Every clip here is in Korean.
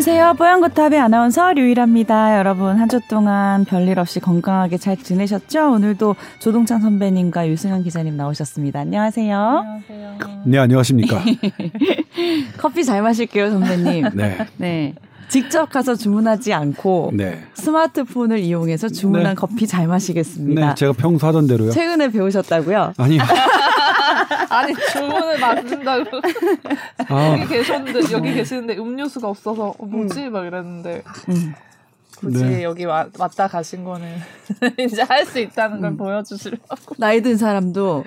안녕하세요. 뽀얀거탑의 아나운서 류일합니다. 여러분 한 주 동안 별일 없이 건강하게 잘 지내셨죠? 오늘도 조동창 선배님과 유승현 기자님 나오셨습니다. 안녕하세요. 안녕하세요. 네, 안녕하십니까. 커피 잘 마실게요, 선배님. 네. 네. 직접 가서 주문하지 않고 네. 스마트폰을 이용해서 주문한 네. 커피 잘 마시겠습니다. 네, 제가 평소 하던 대로요. 최근에 배우셨다고요? 아니, 아니 주문을 맞는다고 아, 여기 계셨는데 여기 계시는데 음료수가 없어서 어, 뭐지 막 이랬는데 음. 굳이 네. 여기 와, 왔다 가신 거는 이제 할 수 있다는 걸 보여주시려고 나이 든 사람도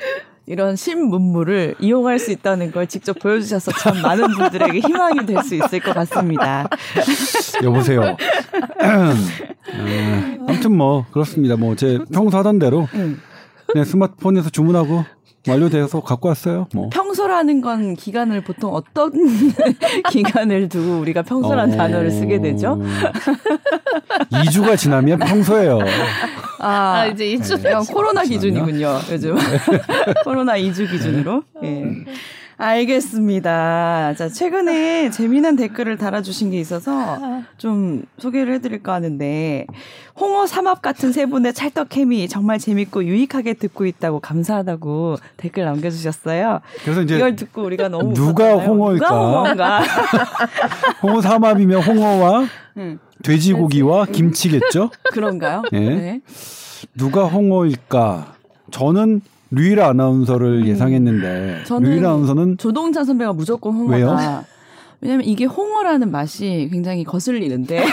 이런 신문물을 이용할 수 있다는 걸 직접 보여주셔서 참 많은 분들에게 희망이 될 수 있을 것 같습니다. 여보세요. 아, 아무튼 뭐 그렇습니다. 뭐 제 평소 하던 대로 음. 그냥 스마트폰에서 주문하고 완료돼서 갖고 왔어요. 뭐. 평소라는 건 기간을 보통 어떤 기간을 두고 우리가 평소란 어, 단어를 쓰게 되죠? 2주가 지나면 평소예요. 아, 아 이제 이주 네. 이건 코로나 기준이군요, 요즘. 코로나 2주 기준으로. 예. 알겠습니다. 자, 최근에 재미난 댓글을 달아주신 게 있어서 좀 소개를 해드릴까 하는데, 홍어 삼합 같은 세 분의 찰떡 케미 정말 재밌고 유익하게 듣고 있다고 감사하다고 댓글 남겨주셨어요. 그래서 이제 이걸 듣고 우리가 너무 누가 웃었잖아요. 홍어일까? 누가 홍어인가? 홍어 삼합이면 홍어와 응. 돼지고기와 김치겠죠? 그런가요? 예. 네. 누가 홍어일까? 저는 류일 아나운서를 예상했는데 음. 저는 류일 아나운서는 조동찬 선배가 무조건 홍어다. 왜요? 왜냐면 이게 홍어라는 맛이 굉장히 거슬리는데.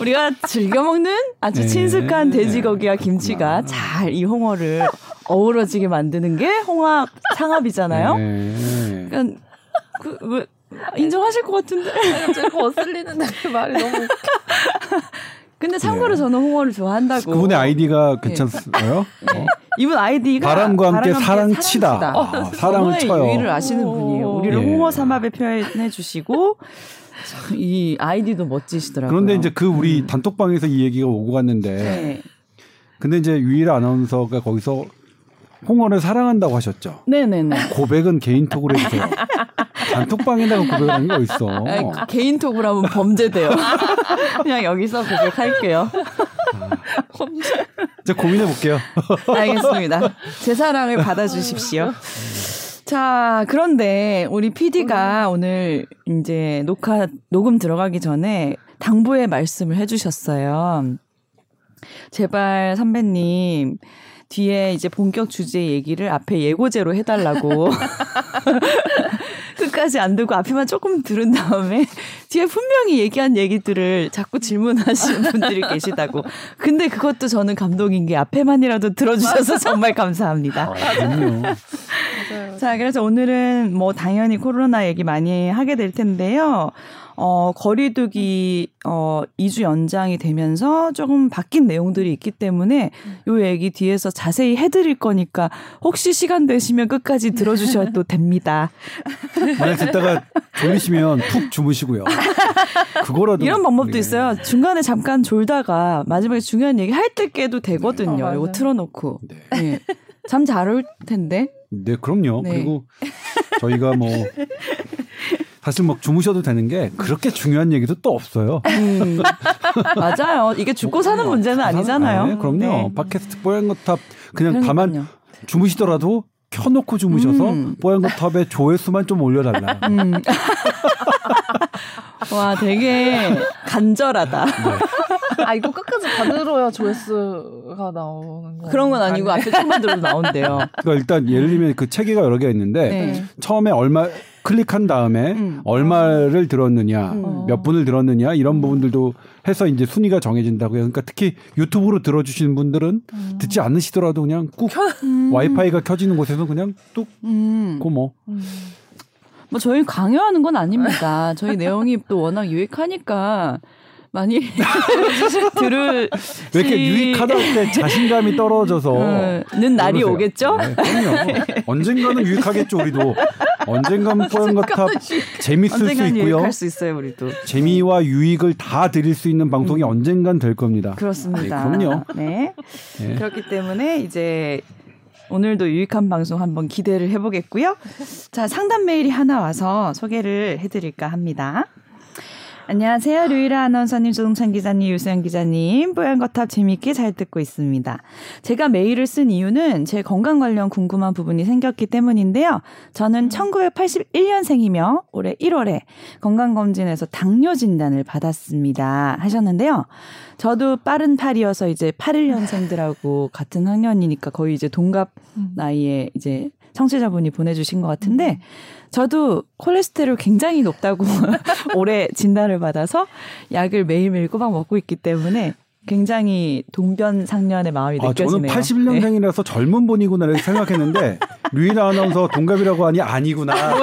우리가 즐겨 먹는 아주 네. 친숙한 돼지고기와 김치가 그렇구나. 잘이 홍어를 어우러지게 만드는 게 홍합 상합이잖아요. 네. 그러니까 그, 왜, 인정하실 것 같은데. 갑자기 거슬리는데 그 말이 너무 웃겨. 근데 참고로 네. 저는 홍어를 좋아한다고. 그분의 아이디가 괜찮어요? 어? 이분 아이디가 바람과 함께 바람과 사랑 치다. 아, 사랑을 쳐요. 유의를 아시는 분이에요. 우리를 예. 홍어 삼합에 표현해 주시고 참, 이 아이디도 멋지시더라고요. 그런데 이제 그 우리 단톡방에서 이 얘기가 오고 갔는데 네. 근데 이제 유일 아나운서가 거기서 홍어를 사랑한다고 하셨죠. 네네네. 고백은 개인톡으로 해주세요. 단톡방에다가 고백을 하는 거 있어. 아니, 개인톡으로 하면 범죄돼요. 그냥 여기서 고백할게요. 이제 고민해 볼게요. 알겠습니다. 제 사랑을 받아주십시오. 자, 그런데 우리 PD가 오늘 이제 녹화, 녹음 들어가기 전에 당부의 말씀을 해주셨어요. 제발 선배님, 뒤에 이제 본격 주제 얘기를 앞에 예고제로 해달라고. 끝까지 안 듣고 앞에만 조금 들은 다음에 뒤에 분명히 얘기한 얘기들을 자꾸 질문하시는 분들이 계시다고. 근데 그것도 저는 감동인 게 앞에만이라도 들어주셔서 정말 감사합니다. 아. 자, 그래서 오늘은 뭐 당연히 코로나 얘기 많이 하게 될 텐데요. 어, 거리두기, 어, 2주 연장이 되면서 조금 바뀐 내용들이 있기 때문에 요 얘기 뒤에서 자세히 해 드릴 거니까 혹시 시간 되시면 끝까지 들어 주셔도 됩니다. 만약 듣다가 졸리시면 푹 주무시고요. 그거라도 이런 방법도 우리- 있어요. 중간에 잠깐 졸다가 마지막에 중요한 얘기 할 때 깨도 되거든요. 어, 이거. 틀어놓고. 네. 네. 잠잘 올 텐데. 네, 그럼요. 네. 그리고 저희가 뭐 사실 뭐 주무셔도 되는 게 그렇게 중요한 얘기도 또 없어요. 음, 맞아요. 이게 죽고 사는 문제는 아니잖아요. 네, 그럼요. 네. 팟캐스트 뽀얀 거탑 그냥 다만 그러니까요. 주무시더라도 켜놓고 주무셔서 음. 뽀얀거탑의 조회수만 좀 올려달라. 음. 와, 되게 간절하다. 아 이거 끝까지 다 들어야 조회수가 나오는 거 그런 건 아니고 앞에 초만 들어도 나온대요. 그러니까 일단 예를 들면 그 체계가 여러 개 있는데 네. 처음에 얼마 클릭한 다음에 음. 얼마를 들었느냐, 음. 몇 분을 들었느냐 이런 부분들도 해서 이제 순위가 정해진다고요. 그러니까 특히 유튜브로 들어주시는 분들은 음. 듣지 않으시더라도 그냥 꾹 와이파이가 켜지는 곳에서 그냥 뚝 음. 고 뭐. 뭐 저희 강요하는 건 아닙니다. 저희 내용이 또 워낙 유익하니까 많이 들을 왜 이렇게 유익하다 할때 자신감이 떨어져서 는 날이 그러세요. 오겠죠? 네, 그럼요. 언젠가는 유익하겠죠 우리도. 언젠가는 뽀얀거탑 재밌을 수 언젠간 있고요. 수 있어요, 우리도. 재미와 유익을 다 드릴 수 있는 방송이 언젠간 될 겁니다. 그렇습니다. 네, 그럼요. 네. 네. 그렇기 때문에 이제 오늘도 유익한 방송 한번 기대를 해보겠고요. 자, 상담 메일이 하나 와서 소개를 해드릴까 합니다. 안녕하세요. 류일아 아나운서님, 조동찬 기자님, 유수연 기자님. 뽀얀거탑 재미있게 잘 듣고 있습니다. 제가 메일을 쓴 이유는 제 건강 관련 궁금한 부분이 생겼기 때문인데요. 저는 1981년생이며 올해 1월에 건강검진에서 당뇨 진단을 받았습니다. 하셨는데요. 저도 빠른 팔이어서 이제 81년생들하고 같은 학년이니까 거의 이제 동갑 나이에 이제 청취자분이 보내주신 것 같은데 저도 콜레스테롤 굉장히 높다고 올해 진단을 받아서 약을 매일매일 꼬박 먹고 있기 때문에 굉장히 동변상련의 마음이 아, 저는 느껴지네요. 81년생이라서 젊은 분이구나 생각했는데 류이나 아나운서 동갑이라고 하니 아니구나.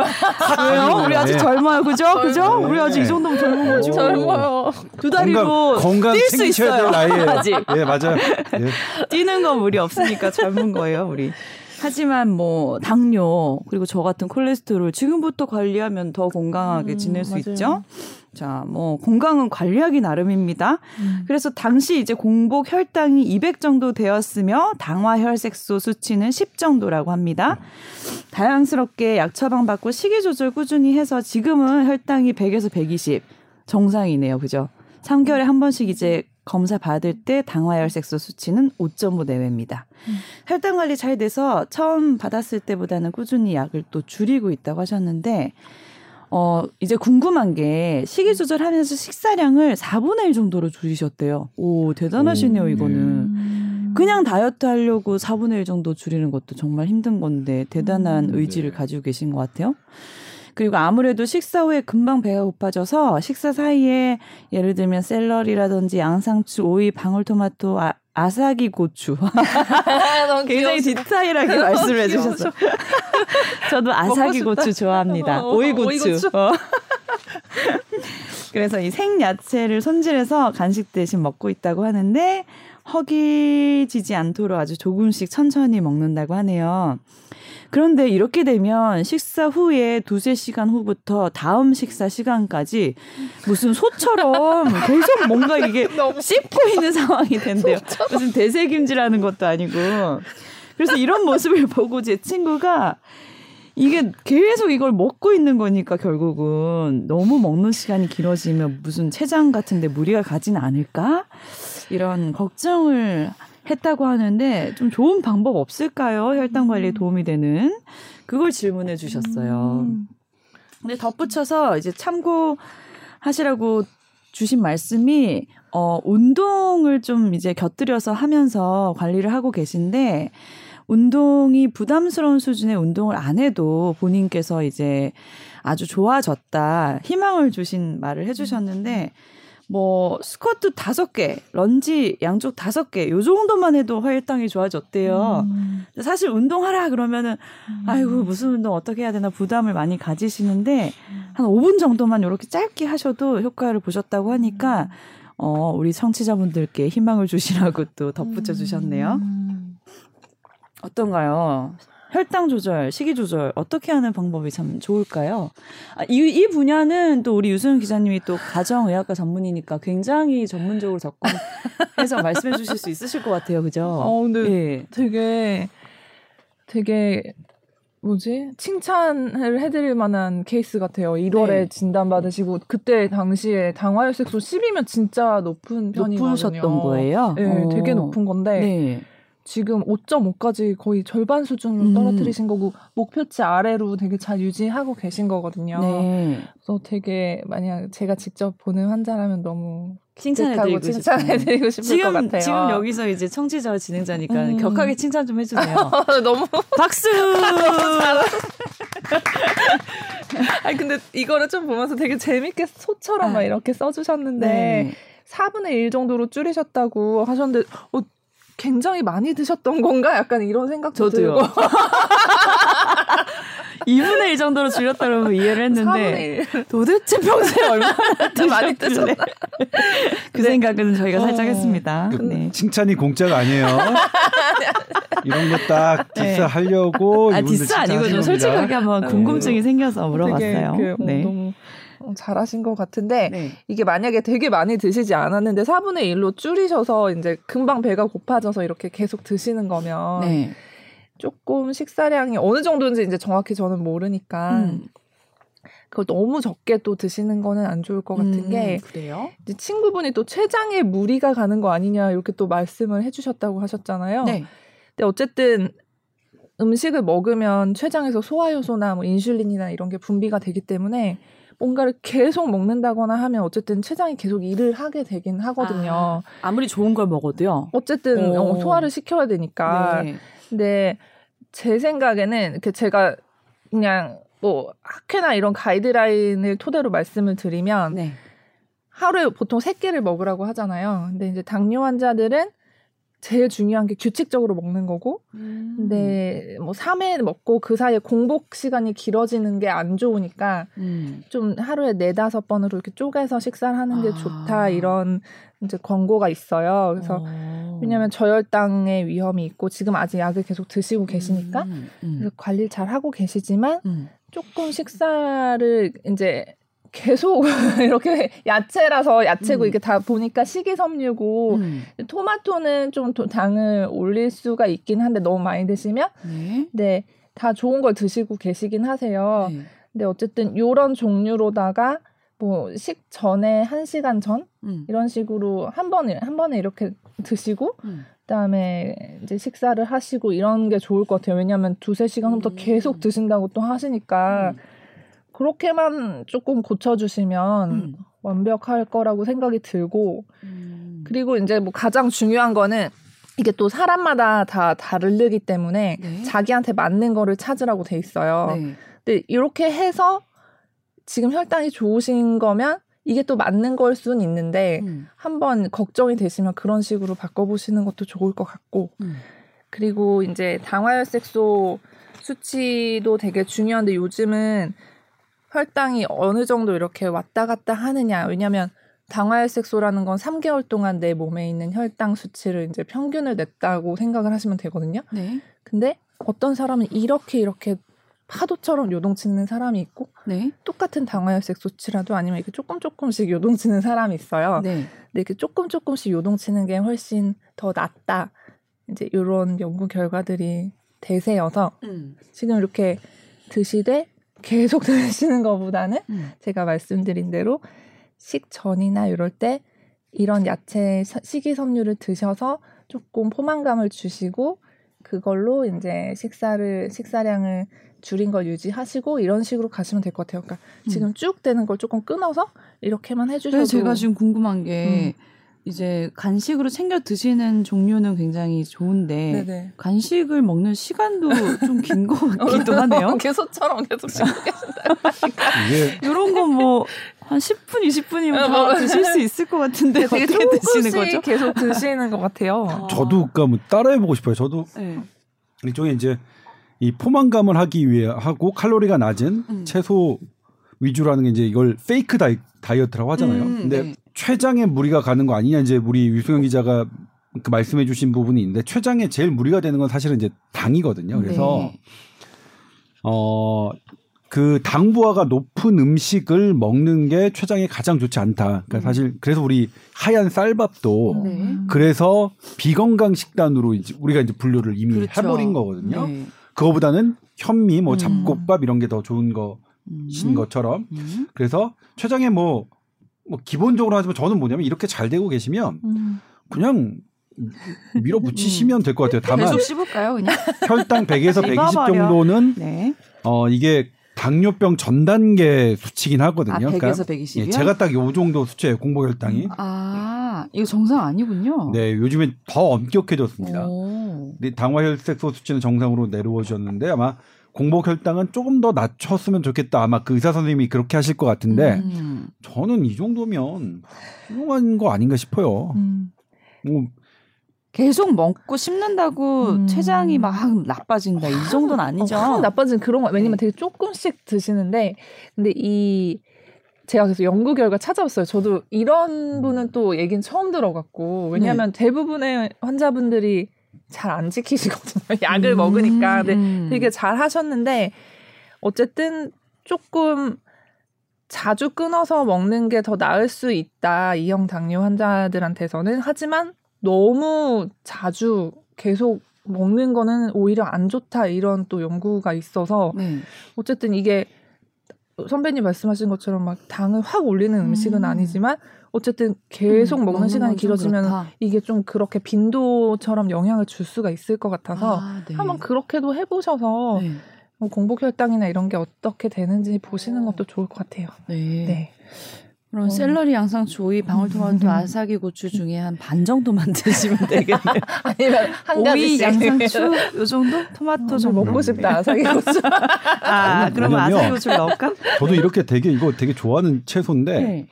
왜요? 우리 아직 젊어요, 그죠? 그죠? 네. 우리 아직 이 정도면 젊은 거죠. 젊어요. 두 다리로 건강 뛸수 있어요. 나이에. 아직 예, 맞아요. 예. 뛰는 건 우리 없으니까 젊은 거예요, 우리. 하지만 뭐 당뇨 그리고 저 같은 콜레스테롤 지금부터 관리하면 더 건강하게 음, 지낼 수 맞아요. 있죠. 자, 뭐 건강은 관리하기 나름입니다. 음. 그래서 당시 이제 공복 혈당이 200 정도 되었으며 당화 혈색소 수치는 10 정도라고 합니다. 다양스럽게 약 처방 받고 식이 조절 꾸준히 해서 지금은 혈당이 100에서 120 정상이네요. 그죠? 3개월에 한 번씩 이제 검사 받을 때 당화 혈색소 수치는 5.5 내외입니다. 혈당 관리 잘 돼서 처음 받았을 때보다는 꾸준히 약을 또 줄이고 있다고 하셨는데 어, 이제 궁금한 게 식이 조절하면서 식사량을 4분의 1 정도로 줄이셨대요. 오, 대단하시네요, 오, 이거는. 음. 그냥 다이어트 하려고 4분의 1 정도 줄이는 것도 정말 힘든 건데 대단한 음, 의지를 네. 가지고 계신 것 같아요. 그리고 아무래도 식사 후에 금방 배가 고파져서 식사 사이에 예를 들면 샐러리라든지 양상추, 오이, 방울토마토, 아, 아사기 고추 너무 굉장히. 디테일하게 귀여워. 해주셨어요. 저도 싶다. 고추 좋아합니다. 어, 오이 고추. 오이 고추. 어. 그래서 이 생야채를 손질해서 간식 대신 먹고 있다고 하는데 허기지지 않도록 아주 조금씩 천천히 먹는다고 하네요. 그런데 이렇게 되면 식사 후에 두세 시간 후부터 다음 식사 시간까지 무슨 소처럼 계속 뭔가 이게 씹고 있는 상황이 된대요. 무슨 대세김질하는 것도 아니고. 그래서 이런 모습을 보고 제 친구가 이게 계속 이걸 먹고 있는 거니까 결국은 너무 먹는 시간이 길어지면 무슨 췌장 같은데 무리가 가지는 않을까? 이런 걱정을 했다고 하는데 좀 좋은 방법 없을까요? 혈당 관리에 도움이 되는 그걸 질문해 주셨어요. 음. 근데 덧붙여서 이제 참고 하시라고 주신 말씀이 어 운동을 좀 이제 곁들여서 하면서 관리를 하고 계신데 운동이 부담스러운 수준의 운동을 안 해도 본인께서 이제 아주 좋아졌다 희망을 주신 말을 해주셨는데 뭐 스쿼트 다섯 개, 런지 양쪽 다섯 개, 요 정도만 해도 혈당이 좋아졌대요. 음. 사실 운동하라 그러면은 아이고 무슨 운동 어떻게 해야 되나 부담을 많이 가지시는데 한 5분 정도만 이렇게 짧게 하셔도 효과를 보셨다고 하니까 어 우리 청취자분들께 희망을 주시라고 또 덧붙여 주셨네요. 음. 어떤가요? 혈당 조절, 식이 조절 어떻게 하는 방법이 참 좋을까요? 아, 이, 이 분야는 또 우리 유수영 기자님이 또 가정의학과 전문이니까 굉장히 전문적으로 접근해서 말씀해 주실 수 있으실 것 같아요. 그죠? 어, 근데 예. 되게 되게 뭐지 칭찬을 해드릴 만한 케이스 같아요. 1월에 네. 진단 받으시고 그때 당시에 당화혈색소 10이면 진짜 높은 편이거든요. 높으셨던 거예요? 네, 어. 되게 높은 건데 네. 지금 5.5까지 거의 절반 수준으로 음. 떨어뜨리신 거고 목표치 아래로 되게 잘 유지하고 계신 거거든요. 네. 그래서 되게 만약 제가 직접 보는 환자라면 너무 칭찬해드리고 칭찬해드리고 싶을 것 지금 같아요. 지금 여기서 이제 청취자와 진행자니까 음. 격하게 칭찬 좀 해주세요. 너무 박수. 아니 근데 이거를 좀 보면서 되게 재밌게 소처럼 막 아. 이렇게 써주셨는데 네. 4분의 1 정도로 줄이셨다고 하셨는데 어, 굉장히 많이 드셨던 건가? 약간 이런 생각도 저도요. 들고 2분의 1 정도로 줄였다고 이해를 했는데 4분의 1 도대체 평소에 얼마나 많이 드셨길래 그 생각은 저희가 살짝 어. 했습니다. 그 네. 칭찬이 공짜가 아니에요. 이런 거 딱 네. diss하려고 아 디스 아니고 좀 솔직하게. 한번 네. 궁금증이 생겨서 물어봤어요. 그, 어, 네. 너무 어, 잘하신 것 같은데 네. 이게 만약에 되게 많이 드시지 않았는데 4분의 1로 줄이셔서 이제 금방 배가 고파져서 이렇게 계속 드시는 거면 네. 조금 식사량이 어느 정도인지 이제 정확히 저는 모르니까 음. 그걸 너무 적게 또 드시는 거는 안 좋을 것 같은 음, 게 그래요? 이제 친구분이 또 췌장에 무리가 가는 거 아니냐 이렇게 또 말씀을 해주셨다고 하셨잖아요. 네. 근데 어쨌든 음식을 먹으면 췌장에서 소화효소나 뭐 인슐린이나 이런 게 분비가 되기 때문에 뭔가를 계속 먹는다거나 하면 어쨌든 췌장이 계속 일을 하게 되긴 하거든요. 아, 아무리 좋은 걸 먹어도요. 어쨌든 오. 어, 소화를 시켜야 되니까. 네. 근데 제 생각에는 그 제가 그냥 뭐 학회나 이런 가이드라인을 토대로 말씀을 드리면 네. 하루에 보통 세 끼를 먹으라고 하잖아요. 근데 이제 당뇨 환자들은 제일 중요한 게 규칙적으로 먹는 거고, 음. 근데 뭐 3회 먹고 그 사이에 공복 시간이 길어지는 게 안 좋으니까 음. 좀 하루에 네다섯 번으로 이렇게 쪼개서 식사를 하는 게 아. 좋다 이런 이제 권고가 있어요. 그래서 어. 왜냐하면 저혈당의 위험이 있고 지금 아직 약을 계속 드시고 계시니까 음, 음, 관리를 잘 하고 계시지만 음. 조금 식사를 이제 계속 이렇게 야채라서 야채고 음. 이게 다 보니까 식이섬유고 음. 토마토는 좀 도- 당을 올릴 수가 있긴 한데 너무 많이 드시면 네. 네, 다 좋은 걸 드시고 계시긴 하세요. 네. 근데 어쨌든 요런 종류로다가 뭐 식 전에 한 시간 전 음. 이런 식으로 한 번에 한 번에 이렇게 드시고 음. 그다음에 이제 식사를 하시고 이런 게 좋을 것 같아요. 왜냐하면 두세 시간 후부터 음. 계속 드신다고 또 하시니까 음. 그렇게만 조금 고쳐주시면 음. 완벽할 거라고 생각이 들고 음. 그리고 이제 뭐 가장 중요한 거는 이게 또 사람마다 다 다르기 때문에 네. 자기한테 맞는 거를 찾으라고 돼 있어요. 네. 근데 이렇게 해서 지금 혈당이 좋으신 거면 이게 또 맞는 걸 수는 있는데 음. 한번 걱정이 되시면 그런 식으로 바꿔보시는 것도 좋을 것 같고 음. 그리고 이제 당화혈색소 수치도 되게 중요한데 요즘은 혈당이 어느 정도 이렇게 왔다 갔다 하느냐 왜냐하면 당화혈색소라는 건 3개월 동안 내 몸에 있는 혈당 수치를 이제 평균을 냈다고 생각을 하시면 되거든요. 네. 근데 어떤 사람은 이렇게 이렇게 파도처럼 요동치는 사람이 있고 네. 똑같은 당화혈색 수치라도 아니면 이렇게 조금 조금씩 요동치는 사람이 있어요. 네. 근데 이렇게 조금 조금씩 요동치는 게 훨씬 더 낫다. 이제 이런 연구 결과들이 대세여서 음. 지금 이렇게 드시되 계속 드시는 것보다는 음. 제가 말씀드린 대로 식전이나 이럴 때 이런 야채 사- 식이섬유를 드셔서 조금 포만감을 주시고 그걸로 이제 식사를 식사량을 줄인 걸 유지하시고 이런 식으로 가시면 될 것 같아요. 그러니까 지금 쭉 되는 걸 조금 끊어서 이렇게만 해주셔도 그래서 제가 지금 궁금한 게 음. 이제 간식으로 챙겨 드시는 종류는 굉장히 좋은데 네네. 간식을 먹는 시간도 좀 긴 것 같기도 하네요. 개소처럼 계속 이런 건 뭐 한 10분, 20분이면 어, 다 뭐. 드실 수 있을 것 같은데 되게 어떻게 드시는 거죠? 계속 드시는 것 같아요. 저도 그러니까 뭐 따라해 보고 싶어요. 저도 네. 일종의 이제 이 포만감을 하기 위해 하고 칼로리가 낮은 음. 채소 위주라는 게 이제 이걸 페이크 다이, 다이어트라고 하잖아요. 음, 근데 네. 췌장에 무리가 가는 거 아니냐 이제 우리 유승현 기자가 그 말씀해 주신 부분이 있는데 췌장에 제일 무리가 되는 건 사실은 이제 당이거든요. 그래서 네. 어. 그 당부하가 높은 음식을 먹는 게 췌장에 가장 좋지 않다. 그러니까 음. 사실 그래서 우리 하얀 쌀밥도 네. 그래서 비건강 식단으로 이제 우리가 이제 분류를 이미 그렇죠. 해버린 거거든요. 네. 그거보다는 현미, 뭐 음. 잡곡밥 이런 게 더 좋은 것인 음. 것처럼. 음. 그래서 췌장에 뭐, 뭐 기본적으로 하지만 저는 뭐냐면 이렇게 잘 되고 계시면 음. 그냥 밀어붙이시면 될 것 같아요. 다만 계속 씹을까요, 그냥? 혈당 100에서 120 씹어버려. 정도는 네. 어 이게 당뇨병 전 단계 수치긴 하거든요. 아, 100에서 그러니까 120이요? 예, 제가 딱 요 정도 수치예요. 공복 혈당이. 아, 이거 정상 아니군요. 네, 요즘에 더 엄격해졌습니다. 당화혈색소 수치는 정상으로 내려오셨는데 아마 공복 혈당은 조금 더 낮췄으면 좋겠다. 아마 그 의사 선생님이 그렇게 하실 것 같은데 음. 저는 이 정도면 훌륭한 거 아닌가 싶어요. 음. 뭐 계속 먹고 씹는다고 음. 체장이 막 나빠진다. 이 정도는 아니죠. 어, 확 나빠진 그런 거 왜냐면 네. 되게 조금씩 드시는데 근데 이 제가 그래서 연구 결과 찾아봤어요. 저도 이런 분은 또 얘기는 처음 들어갔고 왜냐하면 네. 대부분의 환자분들이 잘 안 지키시거든요. 약을 먹으니까 근데 음. 되게 잘 하셨는데 어쨌든 조금 자주 끊어서 먹는 게 더 나을 수 있다. 이형 당뇨 환자들한테서는 하지만 너무 자주 계속 먹는 거는 오히려 안 좋다 이런 또 연구가 있어서 네. 어쨌든 이게 선배님 말씀하신 것처럼 막 당을 확 올리는 음식은 음. 아니지만 어쨌든 계속 음, 먹는 시간이 길어지면 그렇다. 이게 좀 그렇게 빈도처럼 영향을 줄 수가 있을 것 같아서 아, 네. 한번 그렇게도 해보셔서 네. 뭐 공복 혈당이나 이런 게 어떻게 되는지 보시는 것도 좋을 것 같아요. 네. 네. 그럼 어. 샐러리, 양상추, 오이, 방울토마토, 음. 아사기 고추 중에 한 반 정도만 드시면 되겠네요. 아니면 한 오이, 양상추 요 정도? 토마토 좀 정도. 먹고 싶다 아사기 고추. 아, 아니, 그러면 아사기 고추를 넣을까? 저도 이렇게 되게 이거 되게 좋아하는 채소인데 네.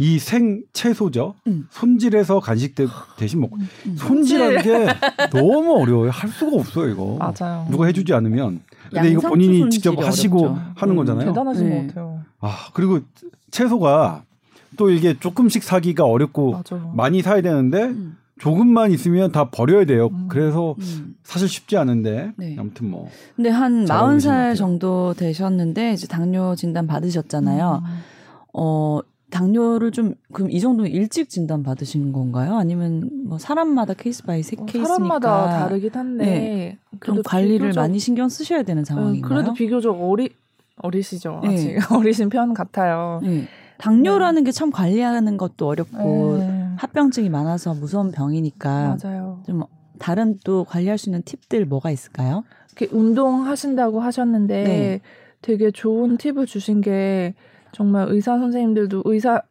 이 생 채소죠. 음. 손질해서 간식 대, 대신 먹고 음. 손질하는 게 너무 어려워요. 할 수가 없어요 이거. 맞아요. 누가 해주지 않으면. 근데 이거 본인이 직접 하시고 어렵죠. 하는 음, 거잖아요. 대단하신 네. 것 같아요. 아 그리고 채소가 또 이게 조금씩 사기가 어렵고 맞아요. 많이 사야 되는데 음. 조금만 있으면 다 버려야 돼요. 음. 그래서 음. 사실 쉽지 않은데 네. 아무튼 뭐 근데 한잘 어울리신 것 40살 같아요. 정도 되셨는데 이제 당뇨 진단 받으셨잖아요. 음. 어, 당뇨를 좀 그럼 이 정도 일찍 진단 받으신 건가요? 아니면 뭐 사람마다 case by 세 어, case니까 사람마다 다르긴 한데 네. 좀 그래도 관리를 비교적- 많이 신경 쓰셔야 되는 음, 상황인가요? 그래도 비교적 어리 어리시죠. 네. 아직 어리신 편 같아요. 네. 당뇨라는 게 참 관리하는 것도 어렵고 네. 합병증이 많아서 무서운 병이니까 맞아요. 좀 다른 또 관리할 수 있는 팁들 뭐가 있을까요? 운동하신다고 하셨는데 네. 되게 좋은 팁을 주신 게 정말 의사 선생님들도 의사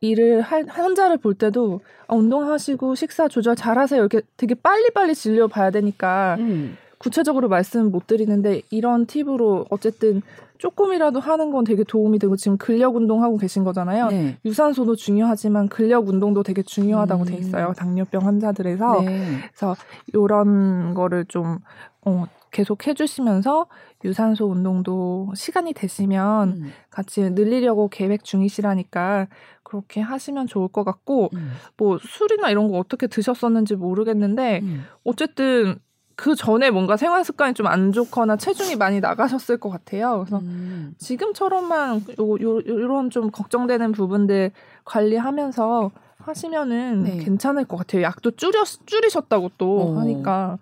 일을 할 환자를 볼 때도 아, 운동하시고 식사 조절 잘하세요 이렇게 되게 빨리빨리 진료 봐야 되니까 음. 구체적으로 말씀 못 드리는데 이런 팁으로 어쨌든 조금이라도 하는 건 되게 도움이 되고 지금 근력 운동하고 계신 거잖아요. 네. 유산소도 중요하지만 근력 운동도 되게 중요하다고 음. 돼 있어요. 당뇨병 환자들에서. 네. 그래서 이런 거를 좀 어, 계속 해주시면서 유산소 운동도 시간이 되시면 음. 같이 늘리려고 계획 중이시라니까 그렇게 하시면 좋을 것 같고 음. 뭐 술이나 이런 거 어떻게 드셨었는지 모르겠는데 음. 어쨌든 그 전에 뭔가 생활 습관이 좀 안 좋거나 체중이 많이 나가셨을 것 같아요. 그래서 음. 지금처럼만 요, 요, 요런 좀 걱정되는 부분들 관리하면서 하시면은 네. 괜찮을 것 같아요. 약도 줄여 줄이셨다고 또 어. 하니까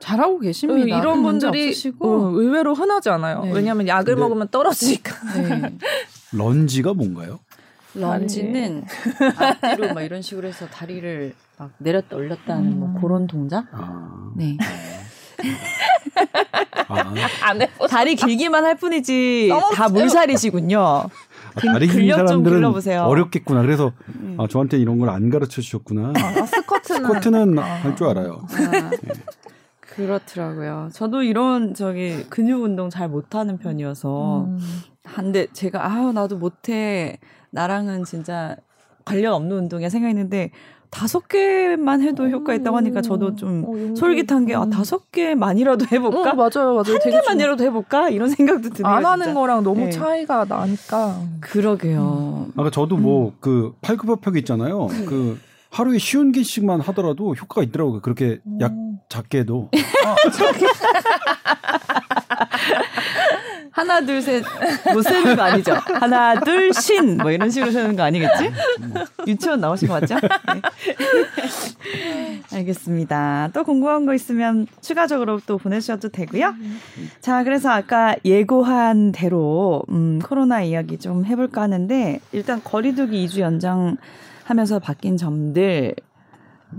잘하고 계십니다. 어, 이런 분들이. 어, 의외로 흔하지 않아요. 네. 왜냐하면 약을 근데- 먹으면 떨어지니까. 네. 런지가 뭔가요? 런지는 앞뒤로 막 이런 식으로 해서 다리를 막 내렸다 올렸다 하는 뭐 음. 그런 동작? 아, 네. 아, 안 해. 다리 길기만 할 뿐이지 다 물살이시군요. 다리 긴 사람들은. 어렵겠구나. 그래서 음. 아, 저한테 이런 걸 안 가르쳐 주셨구나. 아, 스쿼트는 스쿼트는 아. 할줄 알아요. 아, 그렇더라고요. 저도 이런 저기 근육 운동 잘 못하는 편이어서 음. 한데 제가 아유 나도 못해 나랑은 진짜 관련 없는 운동이야 생각했는데 다섯 개만 해도 효과 있다고 하니까 저도 좀 어, 솔깃한 게 아, 음. 다섯 개만이라도 해볼까 어, 맞아요, 맞아요. 한 개만이라도 해볼까 이런 생각도 드네요. 안 하는 진짜. 거랑 너무 네. 차이가 나니까. 그러게요. 아까 저도 뭐그 팔굽혀펴기 있잖아요. 그 하루에 쉬운 개씩만 하더라도 효과가 있더라고요. 그렇게 약 음. 작게도. 하나 둘셋뭐 세는 거 아니죠? 하나 둘 신 뭐 이런 식으로 세는 거 아니겠지? 유치원 나오신 거 맞죠? 네. 알겠습니다. 또 궁금한 거 있으면 추가적으로 또 보내주셔도 되고요. 자, 그래서 아까 예고한 대로 음, 코로나 이야기 좀 해볼까 하는데 일단 거리두기 2주 연장 하면서 바뀐 점들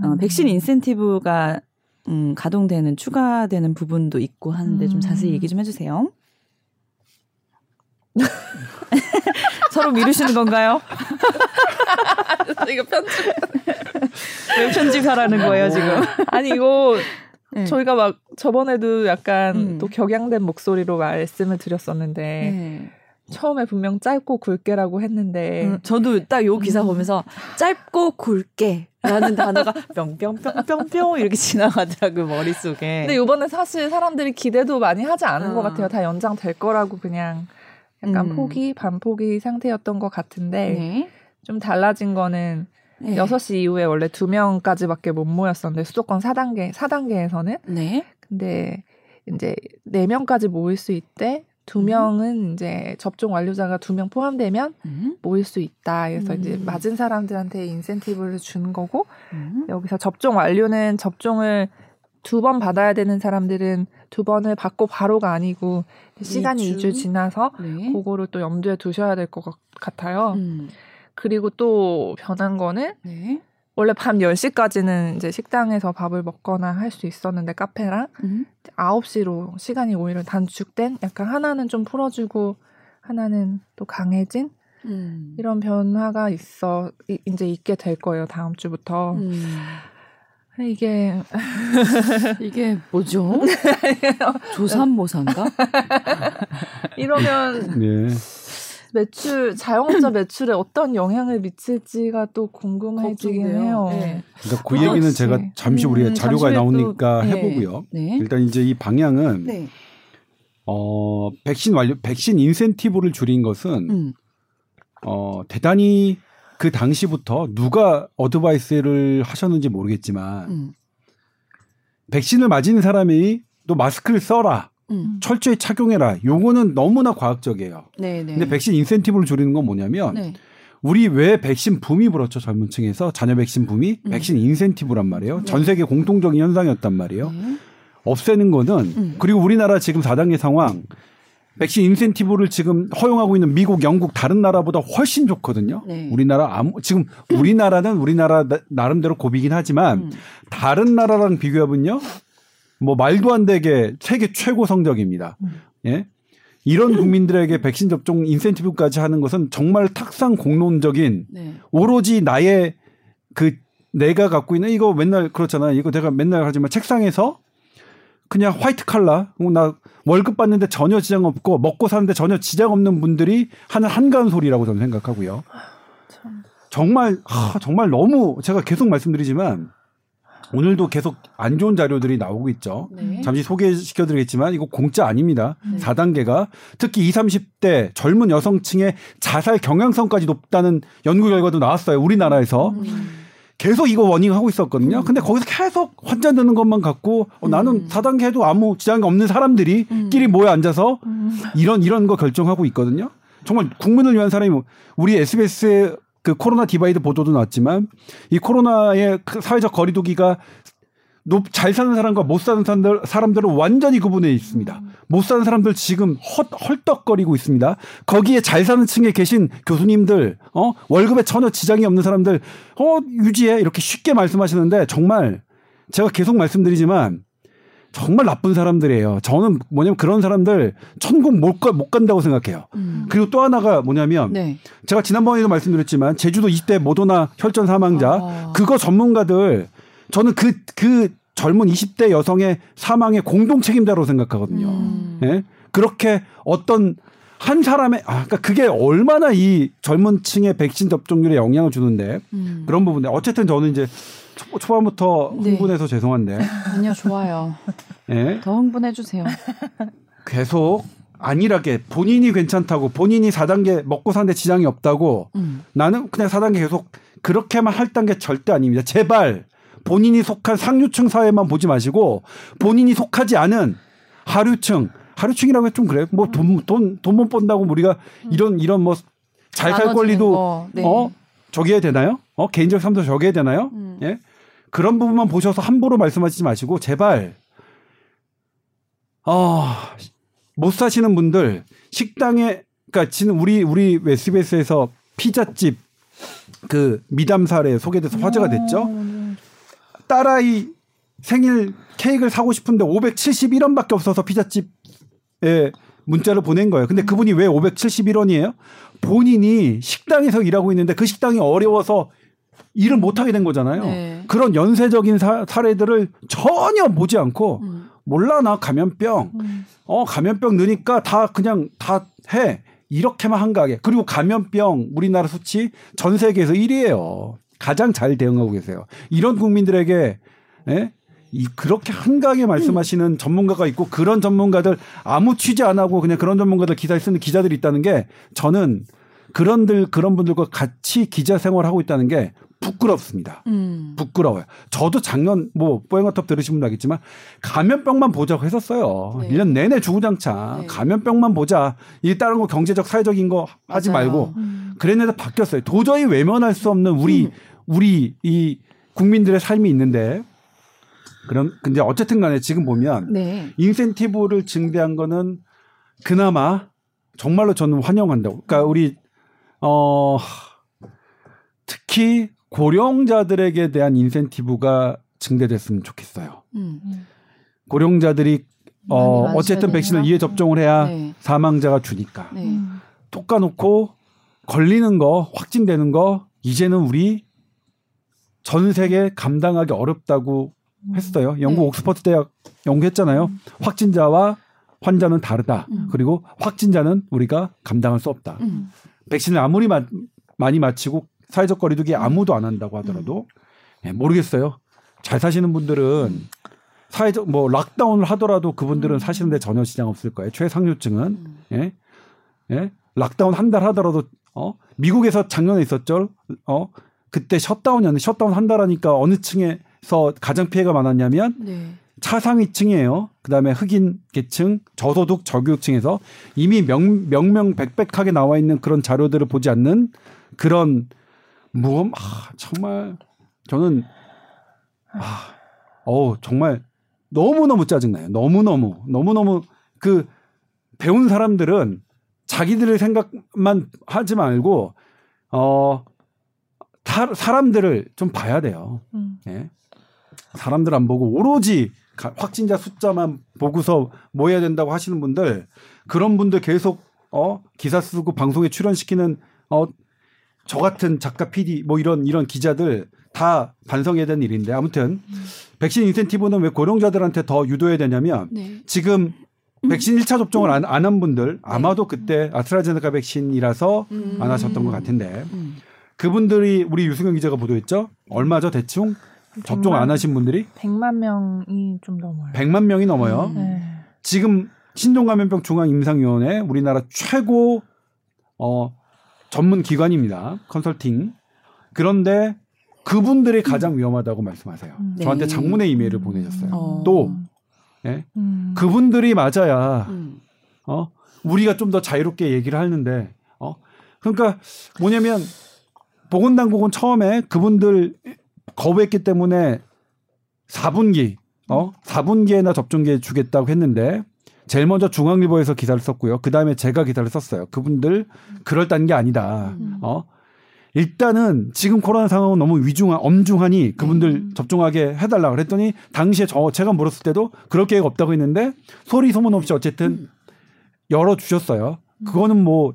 어, 백신 인센티브가 음, 가동되는 추가되는 부분도 있고 하는데 좀 음. 자세히 얘기 좀 해주세요. 서로 미루시는 건가요? 이거 편집. 왜 편집하라는 거예요 지금? 아니 이거 네. 저희가 막 저번에도 약간 음. 또 격양된 목소리로 말씀을 드렸었는데 네. 처음에 분명 짧고 굵게라고 했는데 음, 저도 딱요 음. 기사 보면서 짧고 굵게라는 단어가 뿅뿅뿅뿅뿅 이렇게 지나가더라고요 머릿속에. 근데 이번에 사실 사람들이 기대도 많이 하지 않은 어. 것 같아요. 다 연장될 거라고 그냥 약간 음. 포기 반포기 상태였던 것 같은데 네. 좀 달라진 거는 네. 6시 이후에 원래 2명까지밖에 못 모였었는데 수도권 4단계 4단계에서는 네. 근데 이제 4명까지 모일 수 있대. 두 음. 명은 이제 접종 완료자가 두 명 포함되면 음. 모일 수 있다. 그래서 이제 음. 맞은 사람들한테 인센티브를 준 거고 음. 여기서 접종 완료는 접종을 두 번 받아야 되는 사람들은 두 번을 받고 바로가 아니고 시간이 이 2주, 주? 지나서 네. 그거를 또 염두에 두셔야 될 것 같아요. 음. 그리고 또 변한 거는 네. 원래 밤 10시까지는 이제 식당에서 밥을 먹거나 할 수 있었는데 카페랑 음. 9시로 시간이 오히려 단축된 약간 하나는 좀 풀어주고 하나는 또 강해진 음. 이런 변화가 있어 이, 이제 있게 될 거예요 다음 주부터 음. 이게 이게 뭐죠? 조삼모사인가? 이러면 네. 매출 자영업자 매출에 어떤 영향을 미칠지가 또 궁금해지긴. 해요. 네. 그러니까 그 그렇지. 얘기는 제가 잠시 우리가 음, 자료가 후에 또, 나오니까 예. 해보고요. 네. 일단 이제 이 방향은 네. 어 백신 완료 백신 인센티브를 줄인 것은 음. 어 대단히 그 당시부터 누가 어드바이스를 하셨는지 모르겠지만 음. 백신을 맞은 사람이 또 마스크를 써라 음. 철저히 착용해라 요거는 너무나 과학적이에요. 네, 네. 근데 백신 인센티브를 줄이는 건 뭐냐면 네. 우리 왜 백신 붐이 불었죠 젊은 층에서 자녀 백신 붐이 음. 백신 인센티브란 말이에요. 네. 전 세계 공통적인 현상이었단 말이에요. 네. 없애는 거는 음. 그리고 우리나라 지금 4단계 상황 백신 인센티브를 지금 허용하고 있는 미국, 영국 다른 나라보다 훨씬 좋거든요. 네. 우리나라 아무 지금 우리나라는 우리나라 나- 나름대로 고비긴 하지만 음. 다른 나라랑 비교해보면요. 뭐 말도 안 되게 세계 최고 성적입니다. 음. 예? 이런 국민들에게 백신 접종 인센티브까지 하는 것은 정말 탁상 공론적인 네. 오로지 나의 그 내가 갖고 있는 이거 맨날 그렇잖아요. 이거 내가 맨날 하지만 책상에서 그냥 화이트 칼라 어, 나 월급 받는데 전혀 지장 없고 먹고 사는데 전혀 지장 없는 분들이 하는 한가한 소리라고 저는 생각하고요. 참. 정말 하, 정말 너무 제가 계속 말씀드리지만 오늘도 계속 안 좋은 자료들이 나오고 있죠. 네. 잠시 소개시켜 드리겠지만 이거 공짜 아닙니다. 네. 4단계가 특히 20, 30대 젊은 여성층의 자살 경향성까지 높다는 연구 결과도 나왔어요. 우리나라에서. 음. 계속 이거 워닝하고 있었거든요. 근데 거기서 계속 환자 드는 것만 갖고 어, 나는 음. 4단계 해도 아무 지장이 없는 사람들이 음. 끼리 모여 앉아서 음. 이런 이런 거 결정하고 있거든요. 정말 국민을 위한 사람이 뭐 우리 SBS의 그 코로나 divide 보도도 나왔지만 이 코로나의 그 사회적 거리두기가 높, 잘 사는 사람과 못 사는 사람들, 사람들은 완전히 구분해 있습니다. 못 사는 사람들 지금 헛, 헐떡거리고 있습니다. 거기에 잘 사는 층에 계신 교수님들, 어, 월급에 전혀 지장이 없는 사람들, 어, 유지해. 이렇게 쉽게 말씀하시는데 정말 제가 계속 말씀드리지만 정말 나쁜 사람들이에요. 저는 뭐냐면 그런 사람들 천국 못, 가, 못 간다고 생각해요. 음. 그리고 또 하나가 뭐냐면 네. 제가 지난번에도 말씀드렸지만 제주도 20대 모더나 혈전 사망자 아. 그거 전문가들 저는 그, 그 젊은 20대 여성의 사망의 공동 책임자로 생각하거든요. 음. 예? 그렇게 어떤 한 사람의, 아, 그러니까 그게 얼마나 이 젊은 층의 백신 접종률에 영향을 주는데 음. 그런 부분에 어쨌든 저는 이제 초, 초반부터 네. 흥분해서 죄송한데 아니요, 좋아요. 예? 더 흥분해 주세요. 계속 안일하게 본인이 괜찮다고 본인이 4단계 먹고 사는데 지장이 없다고 음. 나는 그냥 4단계 계속 그렇게만 할 단계 절대 아닙니다. 제발 본인이 속한 상류층 사회만 보지 마시고 본인이 속하지 않은 하류층 하류층이라고 좀 그래. 뭐 돈 돈 돈못 번다고 우리가 이런 이런 뭐 잘 살 권리도 거, 네. 어 저기 해야 되나요? 어 개인적 삶도 저기 해야 되나요? 음. 예 그런 부분만 보셔서 함부로 말씀하시지 마시고 제발 어 못 사시는 분들 식당에 그러니까 지금 우리 우리 SBS에서 피자집 그 미담 사례 소개돼서 화제가 됐죠. 음. 딸아이 생일 케이크를 사고 싶은데 571원밖에 없어서 피자집에 문자를 보낸 거예요. 근데 그분이 왜 571원이에요? 본인이 식당에서 일하고 있는데 그 식당이 어려워서 일을 못 하게 된 거잖아요. 네. 그런 연쇄적인 사, 사례들을 전혀 보지 않고 음. 몰라 나 감염병 음. 어 감염병 느니까 다 그냥 다 해 이렇게만 한가하게 그리고 감염병 우리나라 수치 전 세계에서 1위예요 가장 잘 대응하고 계세요 이런 국민들에게 예? 이 그렇게 한가하게 말씀하시는 전문가가 있고 그런 전문가들 아무 취재 안 하고 그냥 그런 전문가들 기사에 쓰는 기자들이 있다는 게 저는 그런들 그런 분들과 같이 기자 생활 하고 있다는 게 부끄럽습니다. 음. 부끄러워요. 저도 작년 뭐 뽀얀거탑 들으신 분도 알겠지만 감염병만 보자고 했었어요. 네. 일 1년 내내 주구장창 네. 감염병만 보자. 이 다른 거 경제적 사회적인 거 하지 맞아요. 말고 음. 그랬는데 바뀌었어요. 도저히 외면할 수 없는 우리 음. 우리 이 국민들의 삶이 있는데 그런 근데 어쨌든 간에 지금 보면 네. 인센티브를 증대한 거는 그나마 정말로 저는 환영한다고. 그러니까 우리 어 특히 고령자들에게 대한 인센티브가 증대됐으면 좋겠어요. 음. 고령자들이 어 어쨌든? 백신을 이에 접종을 해야 네. 사망자가 주니까 네. 음. 톡 까놓고 걸리는 거 확진되는 거 이제는 우리 전 세계 감당하기 어렵다고 했어요. 영국 네. 옥스퍼드 대학 연구했잖아요. 확진자와 환자는 다르다. 음. 그리고 확진자는 우리가 감당할 수 없다. 음. 백신을 아무리 마- 많이 맞히고 사회적 거리두기 아무도 안 한다고 하더라도 예, 모르겠어요. 잘 사시는 분들은 사회적 뭐 lockdown을 하더라도 그분들은 사시는데 전혀 지장 없을 거예요. 최상류층은 음. 예, 예, lockdown 한 달 하더라도 어 미국에서 작년에 있었죠. 어 그때 shutdown이었는데 shutdown 한달 하니까 어느 층에서 가장 피해가 많았냐면 네. 차상위층이에요. 그다음에 흑인 계층, 저소득 저교육층에서 이미 명, 명명백백하게 나와 있는 그런 자료들을 보지 않는 그런 무엄 아, 정말 저는 아, 어 정말 너무 너무 짜증나요. 너무 너무 너무 너무 그 배운 사람들은 자기들의 생각만 하지 말고 어 타, 사람들을 좀 봐야 돼요. 음. 예. 사람들 안 보고 오로지 가- 확진자 숫자만 보고서 뭐 해야 된다고 하시는 분들 그런 분들 계속 어 기사 쓰고 방송에 출연시키는 어 저 같은 작가 PD 뭐 이런 이런 기자들 다 반성해야 되는 일인데 아무튼 백신 인센티브는 왜 고령자들한테 더 유도해야 되냐면 네. 지금 백신 1차 접종을 안한 분들 아마도 그때 아스트라제네카 백신이라서 음. 안 하셨던 것 같은데 음. 그분들이 우리 유승현 기자가 보도했죠 얼마죠 대충 접종 안 하신 분들이 100만 명이 좀 넘어요. 100만 명이 넘어요. 음. 네. 지금 신종감염병 중앙임상위원회 우리나라 최고 어 전문 기관입니다. 컨설팅. 그런데 그분들이 가장 위험하다고 말씀하세요. 음. 저한테 네. 장문의 이메일을 보내셨어요. 어. 또 예? 음. 그분들이 맞아야 음. 어 우리가 좀 더 자유롭게 얘기를 하는데 어 그러니까 뭐냐면 보건당국은 처음에 그분들 거부했기 때문에 4분기 어 4분기에나 접종기에 주겠다고 했는데 제일 먼저 중앙일보에서 기사를 썼고요. 그 다음에 제가 기사를 썼어요. 그분들 그럴다는 게 아니다. 음. 어 일단은 지금 코로나 상황은 너무 위중한 엄중하니 그분들 음. 접종하게 해달라 그랬더니 당시에 저 제가 물었을 때도 그럴 계획 없다고 했는데 소리 소문 없이 어쨌든 열어 주셨어요. 그거는 뭐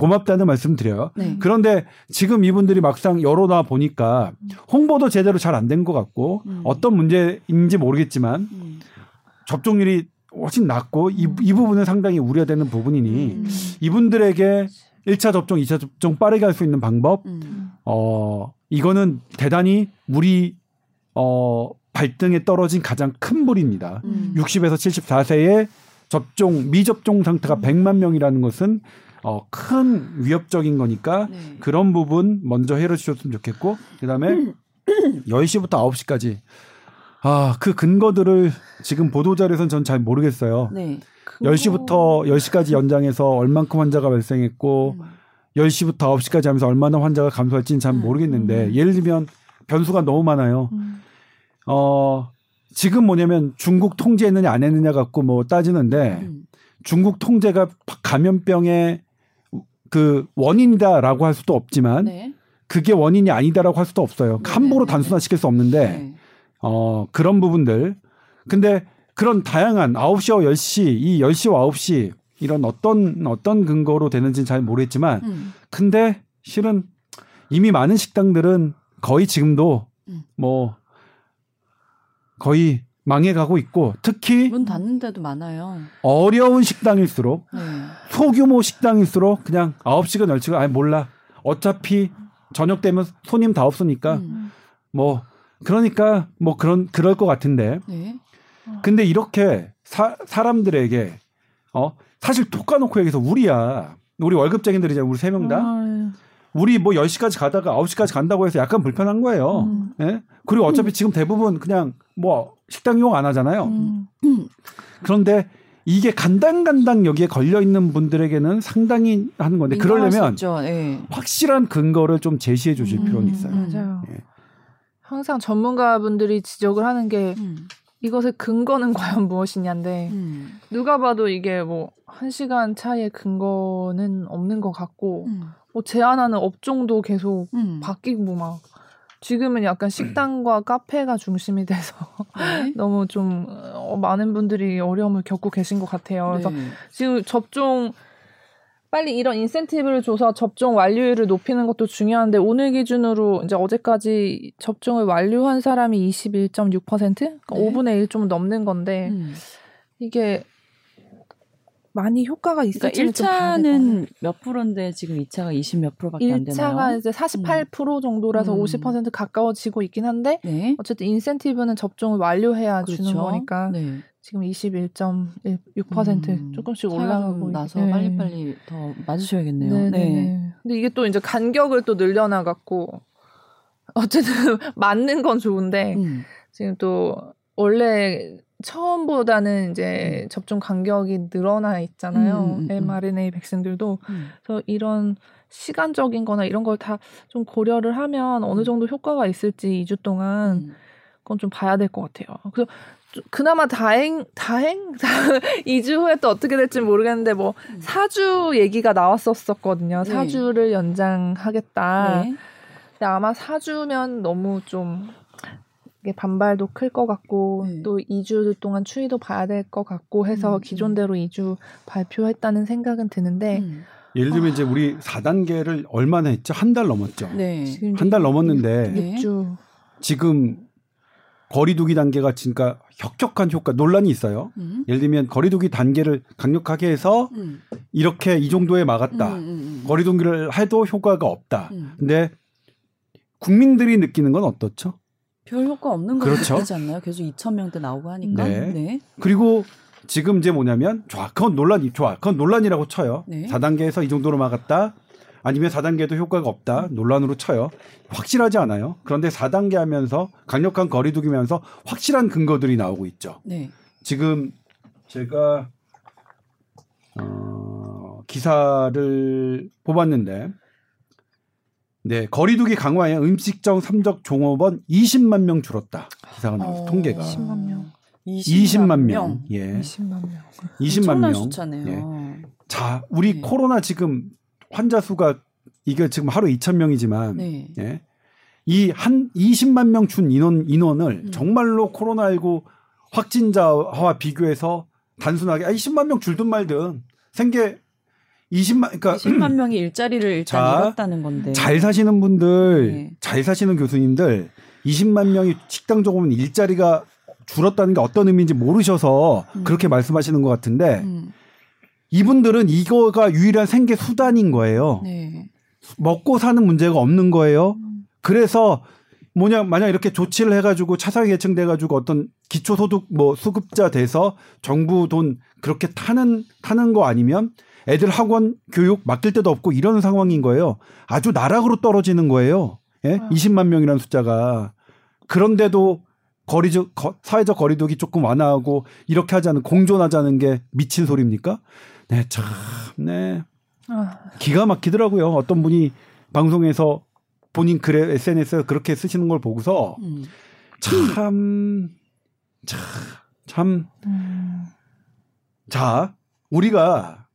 고맙다는 말씀 드려요. 네. 그런데 지금 이분들이 막상 열어놔 보니까 홍보도 제대로 잘 안 된 것 같고 음. 어떤 문제인지 모르겠지만 음. 접종률이 훨씬 낮고 이, 이 부분은 상당히 우려되는 부분이니 음. 이분들에게 1차 접종, 2차 접종 빠르게 할 수 있는 방법 음. 어 이거는 대단히 우리 어 발등에 떨어진 가장 큰 불입니다. 음. 60에서 74세의 접종 미접종 상태가 100만 명이라는 것은 어, 큰 위협적인 거니까 네. 그런 부분 먼저 해결해 주셨으면 좋겠고 그다음에 10시부터 9시까지 아, 그 근거들을 지금 보도 자료에서는 전 잘 모르겠어요. 네. 10시부터 10시까지 연장해서 얼만큼 환자가 발생했고 음. 10시부터 9시까지 하면서 얼마나 환자가 감소할지는 잘 음, 모르겠는데 음. 예를 들면 변수가 너무 많아요. 음. 어, 지금 뭐냐면 중국 통제했느냐 안 했느냐 갖고 뭐 따지는데 음. 중국 통제가 감염병의 그 원인이다라고 할 수도 없지만 네. 그게 원인이 아니다라고 할 수도 없어요. 네, 함부로 단순화시킬 수 없는데 네. 어, 그런 부분들. 근데 그런 다양한 9시와 10시, 이 10시와 9시 이런 어떤 어떤 근거로 되는지는 잘 모르겠지만 음. 근데 실은 이미 많은 식당들은 거의 지금도 음. 뭐 거의 망해가고 있고 특히 문 닫는 데도 많아요. 어려운 식당일수록 네. 소규모 식당일수록 그냥 9시간 10시간 아예 몰라. 어차피 저녁 되면 손님 다 없으니까 음. 뭐 그러니까 뭐 그런 그럴 것 같은데 네. 근데 이렇게 사, 사람들에게 어 사실 톡 까놓고 얘기해서 우리야 우리 월급쟁이들이잖아 우리 세 명 다 아유, 우리 뭐 10시까지 가다가 9시까지 간다고 해서 약간 불편한 거예요. 음. 예? 그리고 어차피 지금 대부분 그냥 뭐 식당 이용 안 하잖아요. 음. 그런데 이게 간당간당 여기에 걸려 있는 분들에게는 상당히 하는 건데 그러려면. 네. 확실한 근거를 좀 제시해 주실 음, 필요는 있어요. 음. 맞아요. 예. 항상 전문가분들이 지적을 하는 게 음. 이것의 근거는 과연 무엇이냐인데 음. 누가 봐도 이게 뭐 한 시간 차이의 근거는 없는 것 같고 음. 뭐 제안하는 업종도 계속 음. 바뀌고 막 지금은 약간 식당과 카페가 중심이 돼서 네. 너무 좀 어, 많은 분들이 어려움을 겪고 계신 것 같아요. 그래서 네. 지금 접종 빨리 이런 인센티브를 줘서 접종 완료율을 높이는 것도 중요한데 오늘 기준으로 이제 어제까지 접종을 완료한 사람이 21.6% 그러니까 네. 5분의 1 좀 넘는 건데 음. 이게 많이 효과가 그러니까 봐야 될것 1차는 몇 프로인데 지금 2차가 20 몇 프로밖에 안 되나요? 1차가 이제 48% 정도라서 음. 50% 가까워지고 있긴 한데 네. 어쨌든 인센티브는 접종을 완료해야 주는 그렇죠. 거니까 네. 지금 21.6% 음, 조금씩 올라가고 나서 있- 네. 빨리빨리 더 맞으셔야겠네요. 네, 네. 네. 네. 근데 이게 또 이제 간격을 또 늘려나갔고 어쨌든 맞는 건 좋은데 음. 지금 또 원래 처음보다는 이제 접종 간격이 늘어나 있잖아요. 음, 음, 음. mRNA 백신들도 음. 그래서 이런 시간적인 거나 이런 걸 다 좀 고려를 하면 어느 음. 정도 효과가 있을지 2주 동안 음. 그건 좀 봐야 될 것 같아요. 그래서 좀 그나마 다행, 다행? 2주 후에 또 어떻게 될지 모르겠는데 뭐 음. 4주 얘기가 나왔었었거든요. 네. 4주를 연장하겠다. 네. 근데 아마 4주면 너무 좀 반발도 클 것 같고 네. 또 2주 동안 추이도 봐야 될 것 같고 해서 음, 기존대로 2주 발표했다는 생각은 드는데 음. 예를 들면 이제 우리 4단계를 얼마나 했죠? 한 달 넘었죠. 네. 지금 한달 넘었는데 네. 6주 지금 거리두기 단계가 진짜 혁혁한 효과 논란이 있어요. 음. 예를 들면 거리두기 단계를 강력하게 해서 음. 이렇게 이 정도에 막았다. 음, 음, 음. 거리두기를 해도 효과가 없다. 음. 근데 국민들이 느끼는 건 어떻죠? 별 효과 없는 거 그렇죠. 같지 않나요? 계속 2천 명대 나오고 하니까. 네. 네. 그리고 지금 이제 뭐냐면 좋아. 그건 논란이 좋아. 그건 논란이라고 쳐요. 네. 4단계에서 이 정도로 막았다. 아니면 4단계도 효과가 없다. 논란으로 쳐요. 확실하지 않아요. 그런데 4단계 하면서 강력한 거리두기면서 확실한 근거들이 나오고 있죠. 네. 지금 제가 어, 기사를 뽑았는데 네 거리두기 강화에 음식점 삼적 종업원 20만 명 줄었다 기사가 나왔어요 어, 통계가 20만 명. 20만 명, 예, 20만 명. 20만 엄청난 명. 숫자네요. 예. 자, 우리 네. 코로나 지금 환자 수가 이게 지금 하루 2천 명이지만 네. 예. 이 한 20만 명 준 인원 인원을 음. 정말로 코로나19 확진자와 비교해서 단순하게 아 20만 명 줄든 말든 생계 20만 그러니까 20만 명이 일자리를 일단 자, 잃었다는 건데. 잘 사시는 분들, 네. 잘 사시는 교수님들 20만 명이 식당 조금은 일자리가 줄었다는 게 어떤 의미인지 모르셔서 음. 그렇게 말씀하시는 것 같은데 음. 이분들은 이거가 유일한 생계 수단인 거예요. 네. 먹고 사는 문제가 없는 거예요. 음. 그래서 뭐냐 만약 이렇게 조치를 해가지고 차상위 계층 돼가지고 어떤 기초소득 뭐 수급자 돼서 정부 돈 그렇게 타는 타는 거 아니면 애들 학원 교육 맡길 데도 없고 이런 상황인 거예요. 아주 나락으로 떨어지는 거예요. 예? 아. 20만 명이라는 숫자가 그런데도 거리적 거- 사회적 거리두기 조금 완화하고 이렇게 하자는 공존하자는 게 미친 소리입니까? 네, 참, 네. 아, 기가 막히더라고요. 어떤 분이 방송에서 본인 글에 SNS에 그렇게 쓰시는 걸 보고서 음. 참, 참, 참, 음. 자, 우리가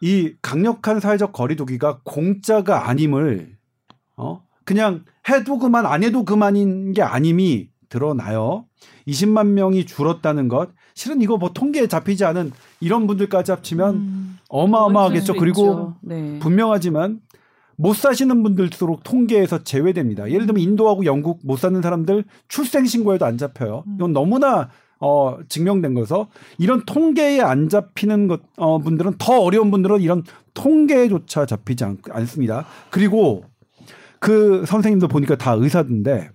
이 강력한 사회적 거리두기가 공짜가 아님을, 어, 그냥 해도 그만, 안 해도 그만인 게 아님이 드러나요. 20만 명이 줄었다는 것. 실은 이거 뭐 통계에 잡히지 않은 이런 분들까지 합치면 음. 어마어마하겠죠. 그리고. 네. 분명하지만 못 사시는 분들수록 통계에서 제외됩니다. 예를 들면 인도하고 영국 못 사는 사람들 출생 신고에도 안 잡혀요. 이건 너무나 어 증명된 거서 이런 통계에 안 잡히는 것 어, 분들은 더 어려운 분들은 이런 통계조차 잡히지 않, 않습니다. 그리고 그 선생님도 보니까 다 의사인데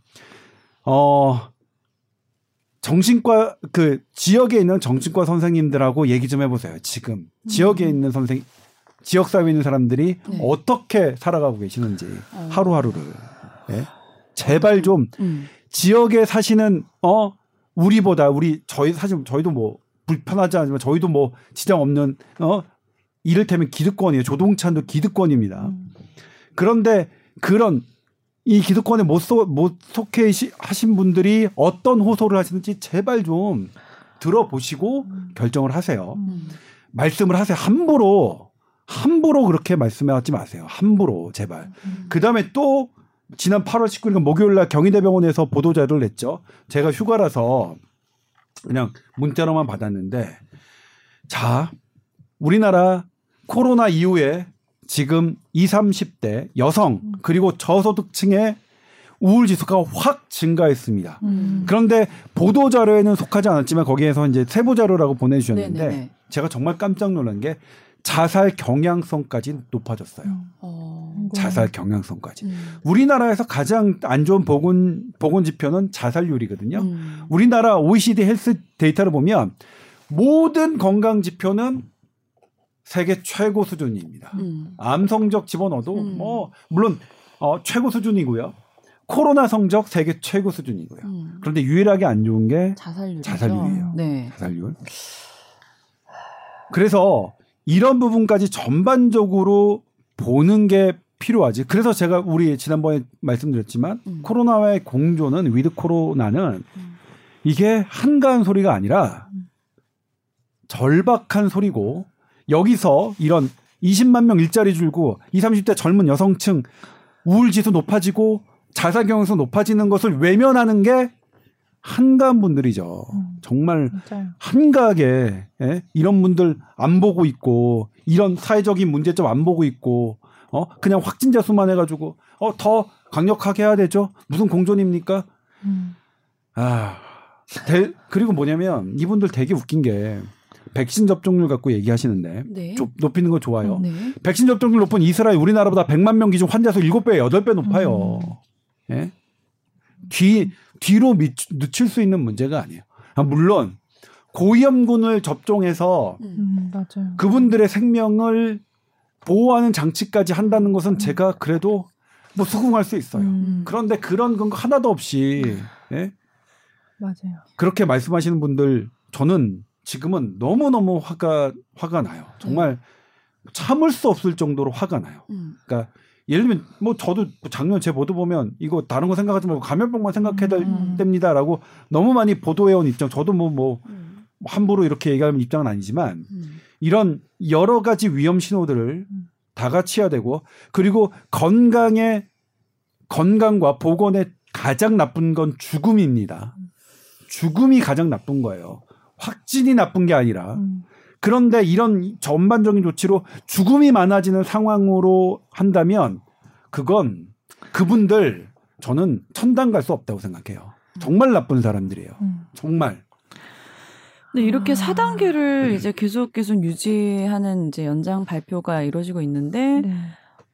어 정신과 그 지역에 있는 정신과 선생님들하고 얘기 좀 해보세요. 지금 지역에 있는 선생 지역 사회에 있는 사람들이 네. 어떻게 살아가고 계시는지 어. 하루하루를 예? 제발 좀 음. 지역에 사시는 어 우리보다 우리 저희 사실 저희도 뭐 불편하지 않지만 저희도 뭐 지장 없는 어 이를테면 기득권이에요. 조동찬도 기득권입니다. 음. 그런데 그런 이 기득권에 못, 소, 못 속해 시- 하신 분들이 어떤 호소를 하시는지 제발 좀 들어보시고 결정을 하세요. 음. 말씀을 하세요. 함부로 함부로 그렇게 말씀하지 마세요. 함부로 제발. 그 다음에 또 지난 8월 19일 목요일 날 경희대병원에서 보도 자료를 냈죠. 제가 휴가라서 그냥 문자로만 받았는데 자 우리나라 코로나 이후에 지금 20, 30대 여성 그리고 저소득층의 우울 지수가 확 증가했습니다. 음. 그런데 보도 자료에는 속하지 않았지만 거기에서 이제 세부 자료라고 보내 주셨는데 네네네. 제가 정말 깜짝 놀란 게 자살 경향성까지 높아졌어요. 어. 자살 경향성까지. 음. 우리나라에서 가장 안 좋은 보건 보건 지표는 자살률이거든요. 음. 우리나라 OECD 헬스 데이터를 보면 모든 건강 지표는 세계 최고 수준입니다. 음. 암 성적 집어넣어도 음. 뭐 물론 어, 최고 수준이고요. 코로나 성적 세계 최고 수준이고요. 음. 그런데 유일하게 안 좋은 게 자살률 자살률이에요. 네. 자살률. 그래서 이런 부분까지 전반적으로 보는 게 필요하지. 그래서 제가 우리 지난번에 말씀드렸지만 음. 코로나와의 공존은 위드 코로나는 음. 이게 한가한 소리가 아니라 절박한 소리고 여기서 이런 20만 명 일자리 줄고 20, 30대 젊은 여성층 우울 지수 높아지고 자살 경향성 높아지는 것을 외면하는 게 한가한 분들이죠. 음. 정말 맞아요. 한가하게 예? 이런 분들 안 보고 있고 이런 사회적인 문제점 안 보고 있고 어 그냥 확진자 수만 해가지고 어 더 강력하게 해야 되죠 무슨 공존입니까 음. 아 대- 그리고 뭐냐면 이분들 되게 웃긴 게 백신 접종률 갖고 얘기하시는데 네. 좀 높이는 거 좋아요 네. 백신 접종률 높은 이스라엘 우리나라보다 100만 명 기준 환자 수 7배 8배 높아요 예? 뒤 뒤로 미, 늦출 수 있는 문제가 아니에요 아, 물론 고위험군을 접종해서 음. 음, 맞아요. 그분들의 생명을 보호하는 장치까지 한다는 것은 제가 그래도 뭐 수긍할 수 있어요. 음, 그런데 그런 건 하나도 없이 예? 맞아요. 그렇게 말씀하시는 분들 저는 지금은 너무 너무 화가 화가 나요. 정말 참을 수 없을 정도로 화가 나요. 음. 그러니까 예를 들면 뭐 저도 작년 제 보도 보면 이거 다른 거 생각하지 말고 감염병만 생각해야 될 음. 됩니다라고 너무 많이 보도해온 입장. 저도 뭐뭐 음. 함부로 이렇게 얘기하는 입장은 아니지만 음. 이런 여러 가지 위험 신호들을 음. 다 같이 해야 되고 그리고 건강에 건강과 보건에 가장 나쁜 건 죽음입니다. 죽음이 가장 나쁜 거예요. 확진이 나쁜 게 아니라 음, 그런데 이런 전반적인 조치로 죽음이 많아지는 상황으로 한다면 그건 그분들 저는 천당 갈 수 없다고 생각해요. 정말 나쁜 사람들이에요. 음. 정말. 근데 이렇게 아. 4단계를 네. 이제 계속 계속 유지하는 이제 연장 발표가 이루어지고 있는데 네.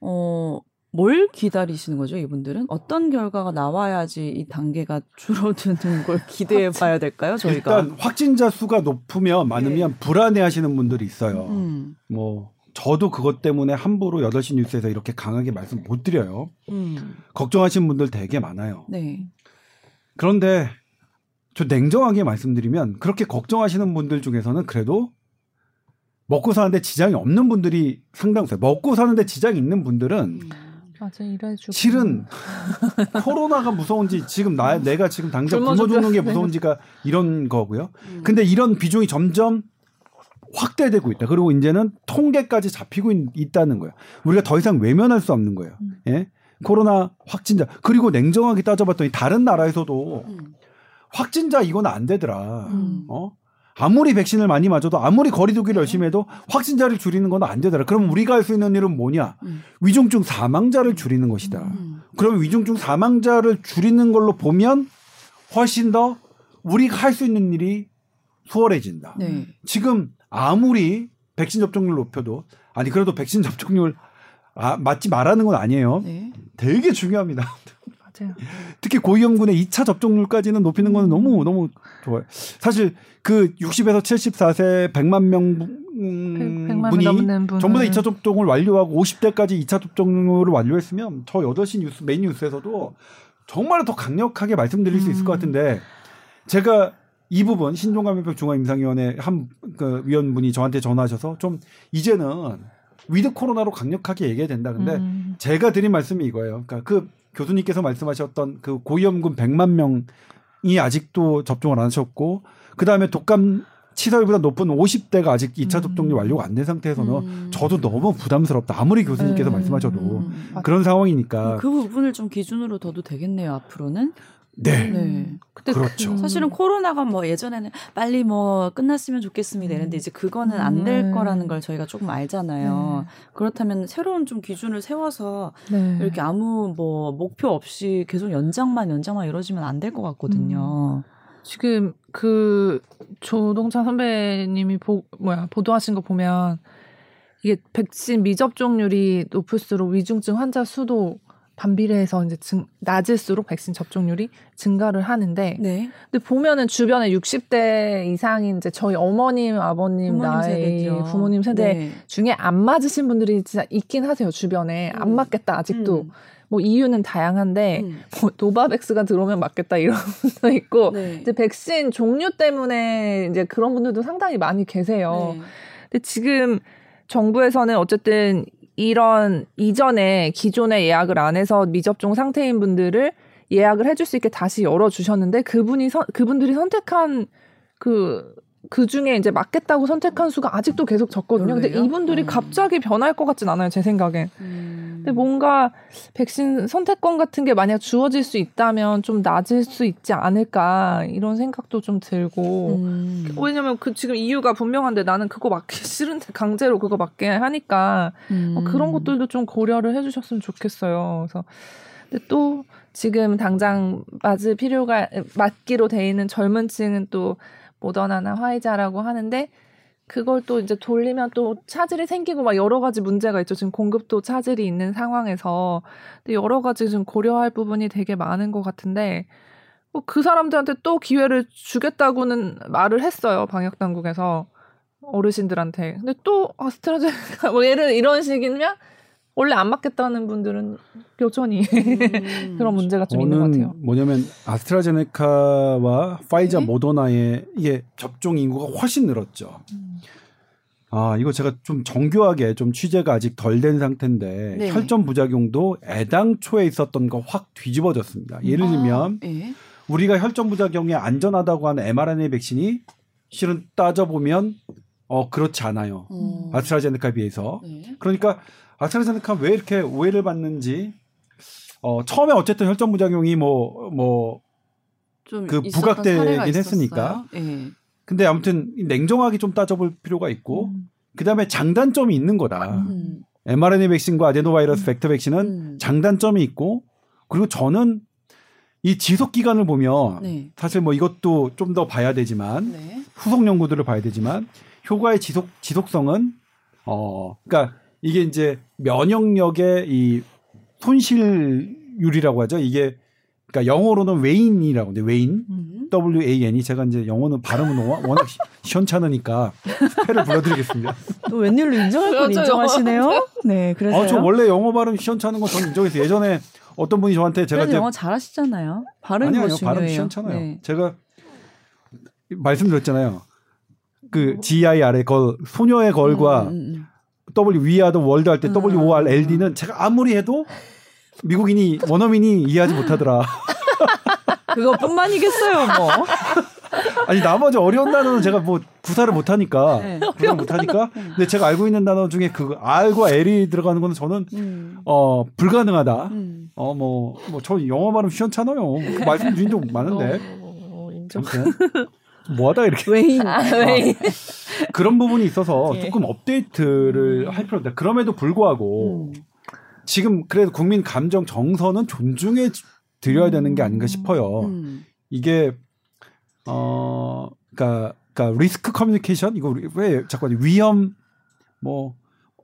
어, 뭘 기다리시는 거죠, 이분들은? 어떤 결과가 나와야지 이 단계가 줄어드는 걸 기대해 봐야 될까요, 저희가? 일단 확진자 수가 높으면 많으면 불안해 하시는 분들이 있어요. 음. 뭐 저도 그것 때문에 함부로 8시 뉴스에서 이렇게 강하게 말씀 못 드려요. 음. 걱정하시는 분들 되게 많아요. 네. 그런데 저 냉정하게 말씀드리면 그렇게 걱정하시는 분들 중에서는 그래도 먹고 사는데 지장이 없는 분들이 상당수요. 먹고 사는데 지장이 있는 분들은 음. 맞아 일해주고. 실은 코로나가 무서운지 지금 나 내가 지금 당장 굶어 죽는 게. 무서운지가 이런 거고요. 음. 근데 이런 비중이 점점 확대되고 있다. 그리고 이제는 통계까지 잡히고 있, 다는 거예요. 우리가 더 이상 외면할 수 없는 거예요. 음. 예? 코로나 확진자 그리고 냉정하게 따져봤더니 다른 나라에서도 음. 확진자 이건 안 되더라. 음. 어? 아무리 백신을 많이 맞아도 아무리 거리두기를 열심히 해도 확진자를 줄이는 건 안 되더라. 그럼 우리가 할 수 있는 일은 뭐냐? 음. 위중증 사망자를 줄이는 것이다. 음. 그러면 위중증 사망자를 줄이는 걸로 보면 훨씬 더 우리가 할 수 있는 일이 수월해진다. 네. 지금 아무리 백신 접종률 높여도 아니 그래도 백신 접종률 아, 맞지 말라는 건 아니에요. 네. 되게 중요합니다. 맞아요. 특히 고위험군의 2차 접종률까지는 높이는 거는 음. 너무 너무 좋아요. 사실 그 60에서 74세 100만 명 음, 100만 분이 전부 다 2차 접종을 완료하고 50대까지 2차 접종을 완료했으면 저 8시 뉴스 메인 뉴스에서도 정말 더 강력하게 말씀드릴 수 있을 것 음. 같은데 제가 이 부분 신종감염병 중앙임상위원회 한 그 위원분이 저한테 전화하셔서 좀 이제는 위드 코로나로 강력하게 얘기해야 된다. 근데 음. 제가 드린 말씀이 이거예요. 그러니까 그 교수님께서 말씀하셨던 그 고위험군 100만 명이 아직도 접종을 안 하셨고 그 다음에 독감 치사율보다 높은 50대가 아직 2차 음. 접종이 완료가 안 된 상태에서는 음. 저도 너무 부담스럽다. 아무리 교수님께서 네. 말씀하셔도 음. 그런 상황이니까 그 부분을 좀 기준으로 둬도 되겠네요 앞으로는. 네. 네. 근데 그렇죠. 그- 사실은 코로나가 뭐 예전에는 빨리 뭐 끝났으면 좋겠습니다 이랬는데 이제 그거는 안될 음. 거라는 걸 저희가 조금 알잖아요. 네. 그렇다면 새로운 좀 기준을 세워서 네. 이렇게 아무 뭐 목표 없이 계속 연장만 연장만 이루어지면 안 될 것 같거든요. 지금 그 조동찬 선배님이 보, 뭐야 보도하신 거 보면 이게 백신 미접종률이 높을수록 위중증 환자 수도 반비례해서 이제 증, 낮을수록 백신 접종률이 증가를 하는데 네. 근데 보면은 주변에 60대 이상인 이제 저희 어머님 아버님 부모님 나이 세대죠. 부모님 세대 네. 중에 안 맞으신 분들이 진짜 있긴 하세요 주변에 안 음. 맞겠다 아직도 음. 뭐 이유는 다양한데 음. 뭐 노바백스가 들어오면 맞겠다 이런 분도 있고 네. 이제 백신 종류 때문에 이제 그런 분들도 상당히 많이 계세요. 네. 근데 지금 정부에서는 어쨌든 이런 이전에 기존에 예약을 안 해서 미접종 상태인 분들을 예약을 해줄 수 있게 다시 열어주셨는데 그분이 선, 그분들이 선택한 그, 그 중에 이제 맞겠다고 선택한 수가 아직도 계속 적거든요. 근데? 이분들이 음. 갑자기 변할 것 같진 않아요, 제 생각엔. 음. 근데 뭔가 백신 선택권 같은 게 만약 주어질 수 있다면 좀 낮을 수 있지 않을까 이런 생각도 좀 들고 음. 왜냐면 그 지금 이유가 분명한데 나는 그거 맞기 싫은데 강제로 그거 맞게 하니까 음. 뭐 그런 것들도 좀 고려를 해주셨으면 좋겠어요. 그래서 근데 또 지금 당장 맞을 필요가 맞기로 돼 있는 젊은 층은 또 모더나나 화이자라고 하는데 그걸 또 이제 돌리면 또 차질이 생기고 막 여러 가지 문제가 있죠. 지금 공급도 차질이 있는 상황에서 근데 여러 가지 좀 고려할 부분이 되게 많은 것 같은데 뭐 그 사람들한테 또 기회를 주겠다고는 말을 했어요. 방역 당국에서 어르신들한테. 근데 또 아스트라제네카 뭐 예를 이런 식이면 원래 안 맞겠다는 분들은 여전히 음. 그런 문제가 좀 있는 것 같아요. 뭐냐면 아스트라제네카와 파이자 네? 모더나의 이게 접종 인구가 훨씬 늘었죠. 아 이거 제가 좀 정교하게 좀 취재가 아직 덜 된 상태인데 네. 혈전 부작용도 애당초에 있었던 거 확 뒤집어졌습니다. 예를 아, 들면 예. 우리가 혈전 부작용에 안전하다고 하는 mRNA 백신이 실은 따져 보면 어 그렇지 않아요. 어. 아스트라제네카에 비해서. 네. 그러니까 아스트라제네카 왜 이렇게 오해를 받는지 어 처음에 어쨌든 혈전 부작용이 뭐뭐좀그 부각되긴 했으니까. 예. 근데 아무튼 냉정하게 좀 따져볼 필요가 있고 음. 그다음에 장단점이 있는 거다. 음. mRNA 백신과 아데노바이러스 벡터 백신은 음. 장단점이 있고 그리고 저는 이 지속 기간을 보면 네. 사실 뭐 이것도 좀 더 봐야 되지만 네. 후속 연구들을 봐야 되지만 효과의 지속 지속성은 어 그러니까 이게 이제 면역력의 이 손실률이라고 하죠. 이게 그러니까 영어로는 wane이라고 하는데 wane 음. W A N E 제가 이제 영어는 발음은 워낙, 시- 시원찮으니까 spell을 불러드리겠습니다. 또 웬일로 인정할 건. 인정하시네요. 네, 그래서 아, 저 원래 영어 발음 시원찮은 거 저는 인정해서 예전에 어떤 분이 저한테 제가 이제 영어 잘하시잖아요. 발음이 아니 뭐 아니요 중요해요. 발음 시원찮아요. 네. 제가 말씀드렸잖아요. 그 G I R의 걸 소녀의 걸과 음, 음, 음. W We Are the World 할때 음, W O R L D는 제가 아무리 해도 미국인이 원어민이 이해하지 못하더라. 그것뿐만이겠어요, 뭐. 아니 나머지 어려운 단어는 제가 뭐 구사를 못 하니까 네. 구사를 못하니까 근데 제가 알고 있는 단어 중에 그 R과 L이 들어가는 거는 저는 음. 어 불가능하다. 음. 어뭐 뭐 저 영어 발음 시원찮아요. 그 말씀 드린 적 많은데 어, 인정. 아무튼 뭐하다 이렇게 웨인. 아, 왜? 그런 부분이 있어서 예. 조금 업데이트를 할 필요가 있다. 그럼에도 불구하고 음. 지금 그래도 국민 감정 정서는 존중해 드려야 되는 게 아닌가 싶어요. 음. 이게 어 그러니까 그러니까 리스크 커뮤니케이션 이거 왜 자꾸? 위험 뭐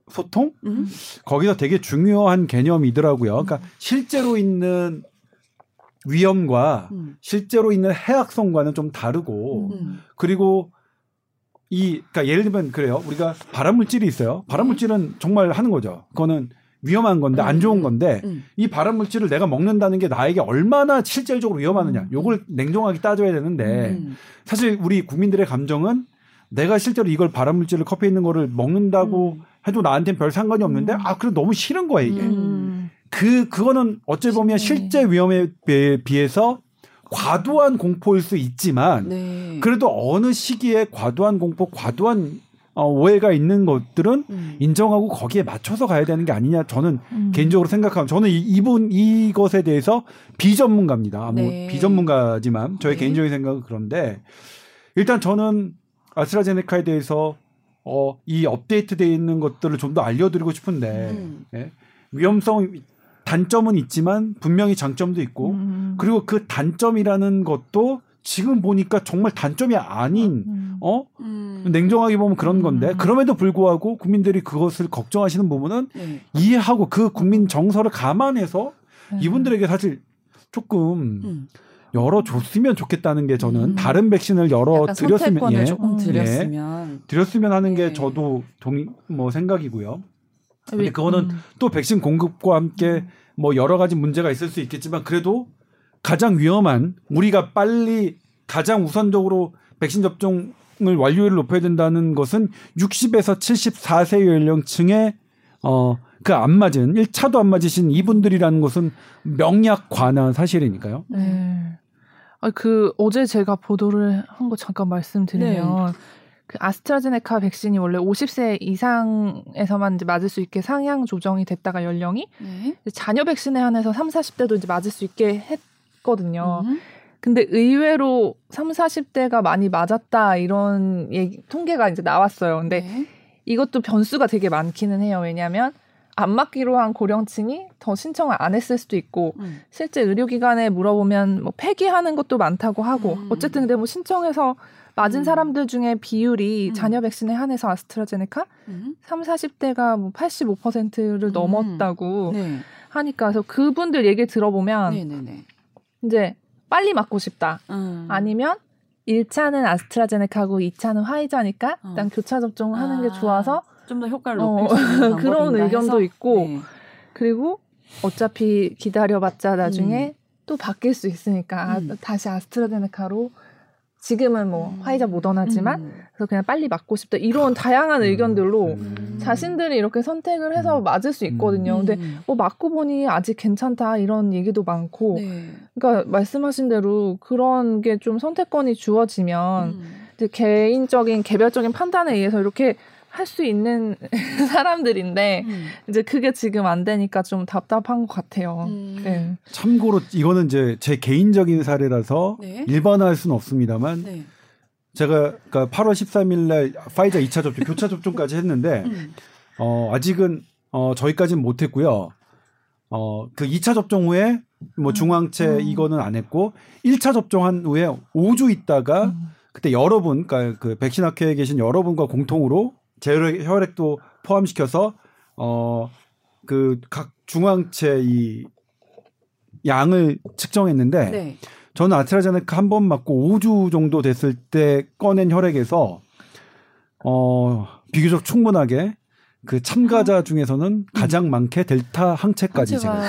소통 음. 거기서 되게 중요한 개념이더라고요. 그러니까 실제로 있는 위험과 음. 실제로 있는 해악성과는 좀 다르고 음. 그리고 이 그러니까 예를 들면 그래요. 우리가 발암 물질이 있어요. 발암 물질은 정말 하는 거죠. 그거는 위험한 건데 안 좋은 건데 음. 이 발암 물질을 내가 먹는다는 게 나에게 얼마나 실질적으로 위험하느냐. 요걸 냉정하게 따져야 되는데 음. 사실 우리 국민들의 감정은 내가 실제로 이걸 발암 물질을 커피에 있는 거를 먹는다고 음. 해도 나한테는 별 상관이 없는데 아 그래 너무 싫은 거야 이게. 음. 그 그거는 어찌 보면 쉽네. 실제 위험에 비- 비해서 과도한 공포일 수 있지만 네. 그래도 어느 시기에 과도한 공포, 과도한 어, 오해가 있는 것들은 음. 인정하고 거기에 맞춰서 가야 되는 게 아니냐 저는 음. 개인적으로 생각하면 저는 이, 이분 이것에 대해서 비전문가입니다. 뭐 네. 비전문가지만 저의 네. 개인적인 생각은 그런데 일단 저는 아스트라제네카에 대해서 어, 이 업데이트되어 있는 것들을 좀 더 알려드리고 싶은데 음. 예? 위험성 단점은 있지만 분명히 장점도 있고 음. 그리고 그 단점이라는 것도 지금 보니까 정말 단점이 아닌 음. 어 음. 냉정하게 보면 그런 건데 음. 그럼에도 불구하고 국민들이 그것을 걱정하시는 부분은 네. 이해하고 그 국민 정서를 감안해서 네. 이분들에게 사실 조금 음. 열어줬으면 좋겠다는 게 저는 음. 다른 백신을 열어 약간 드렸으면 선택권을 예, 조금 음. 드렸으면 드렸으면 하는 게 네. 저도 동의 뭐 생각이고요. 근데 왜- 그거는 음. 또 백신 공급과 함께 뭐 여러 가지 문제가 있을 수 있겠지만 그래도 가장 위험한 우리가 빨리 가장 우선적으로 백신 접종을 완료율을 높여야 된다는 것은 60에서 74세 연령층의 어 그 안 맞은 1차도 안 맞으신 이분들이라는 것은 명약 관한 사실이니까요. 네. 아, 그 어제 제가 보도를 한 거 잠깐 말씀드리면 그 아스트라제네카 백신이 원래 50세 이상에서만 이제 맞을 수 있게 상향 조정이 됐다가 연령이 네. 자녀 백신에 한해서 3, 40대도 이제 맞을 수 있게 했 거든요. 음. 근데 의외로 3, 40대가 많이 맞았다 이런 얘기 통계가 이제 나왔어요. 근데 네. 이것도 변수가 되게 많기는 해요. 왜냐하면 안 맞기로 한 고령층이 더 신청을 안 했을 수도 있고 음. 실제 의료기관에 물어보면 뭐 폐기하는 것도 많다고 하고 음. 어쨌든 근데 뭐 신청해서 맞은 음. 사람들 중에 비율이 음. 자녀 백신에 한해서 아스트라제네카 음. 3, 40대가 뭐 85%를 음. 넘었다고 네. 하니까 그래서 그분들 얘기 들어보면 네, 네, 네. 이제 빨리 맞고 싶다. 음. 아니면 1차는 아스트라제네카고 2차는 화이자니까 어. 일단 교차 접종을 하는 아. 게 좋아서 좀 더 효과를 어, 높일 수 있는 방법인가 그런 의견도 해서? 있고 네. 그리고 어차피 기다려봤자 나중에 음. 또 바뀔 수 있으니까 아, 음. 다시 아스트라제네카로 지금은 뭐 음. 화이자 모더나지만 음. 그래서 그냥 빨리 맞고 싶다 이런 다양한 의견들로 음. 자신들이 이렇게 선택을 해서 음. 맞을 수 있거든요. 근데 음. 뭐 맞고 보니 아직 괜찮다 이런 얘기도 많고 네. 그러니까 말씀하신 대로 그런 게 좀 선택권이 주어지면 음. 이제 개인적인 개별적인 판단에 의해서 이렇게 할 수 있는 사람들인데 음. 이제 그게 지금 안 되니까 좀 답답한 것 같아요. 음. 네. 참고로 이거는 이제 제 개인적인 사례라서 네. 일반화할 수는 없습니다만 네. 제가 그러니까 8월 13일 날 파이자 2차 접종, 교차 접종까지 했는데 음. 어 아직은 어 저희까지는 못 했고요. 어 그 2차 접종 후에 뭐 중앙체 음. 이거는 안 했고 1차 접종한 후에 5주 있다가 음. 그때 여러분 그러니까 그 백신 학회에 계신 여러분과 공통으로 제혈액 혈액도 포함시켜서 어 그 각 중앙체 이 양을 측정했는데 네. 저는 아스트라제네카 한 번 맞고 5주 정도 됐을 때 꺼낸 혈액에서 어 비교적 충분하게 그 참가자 중에서는 가장 많게 델타 항체까지 제가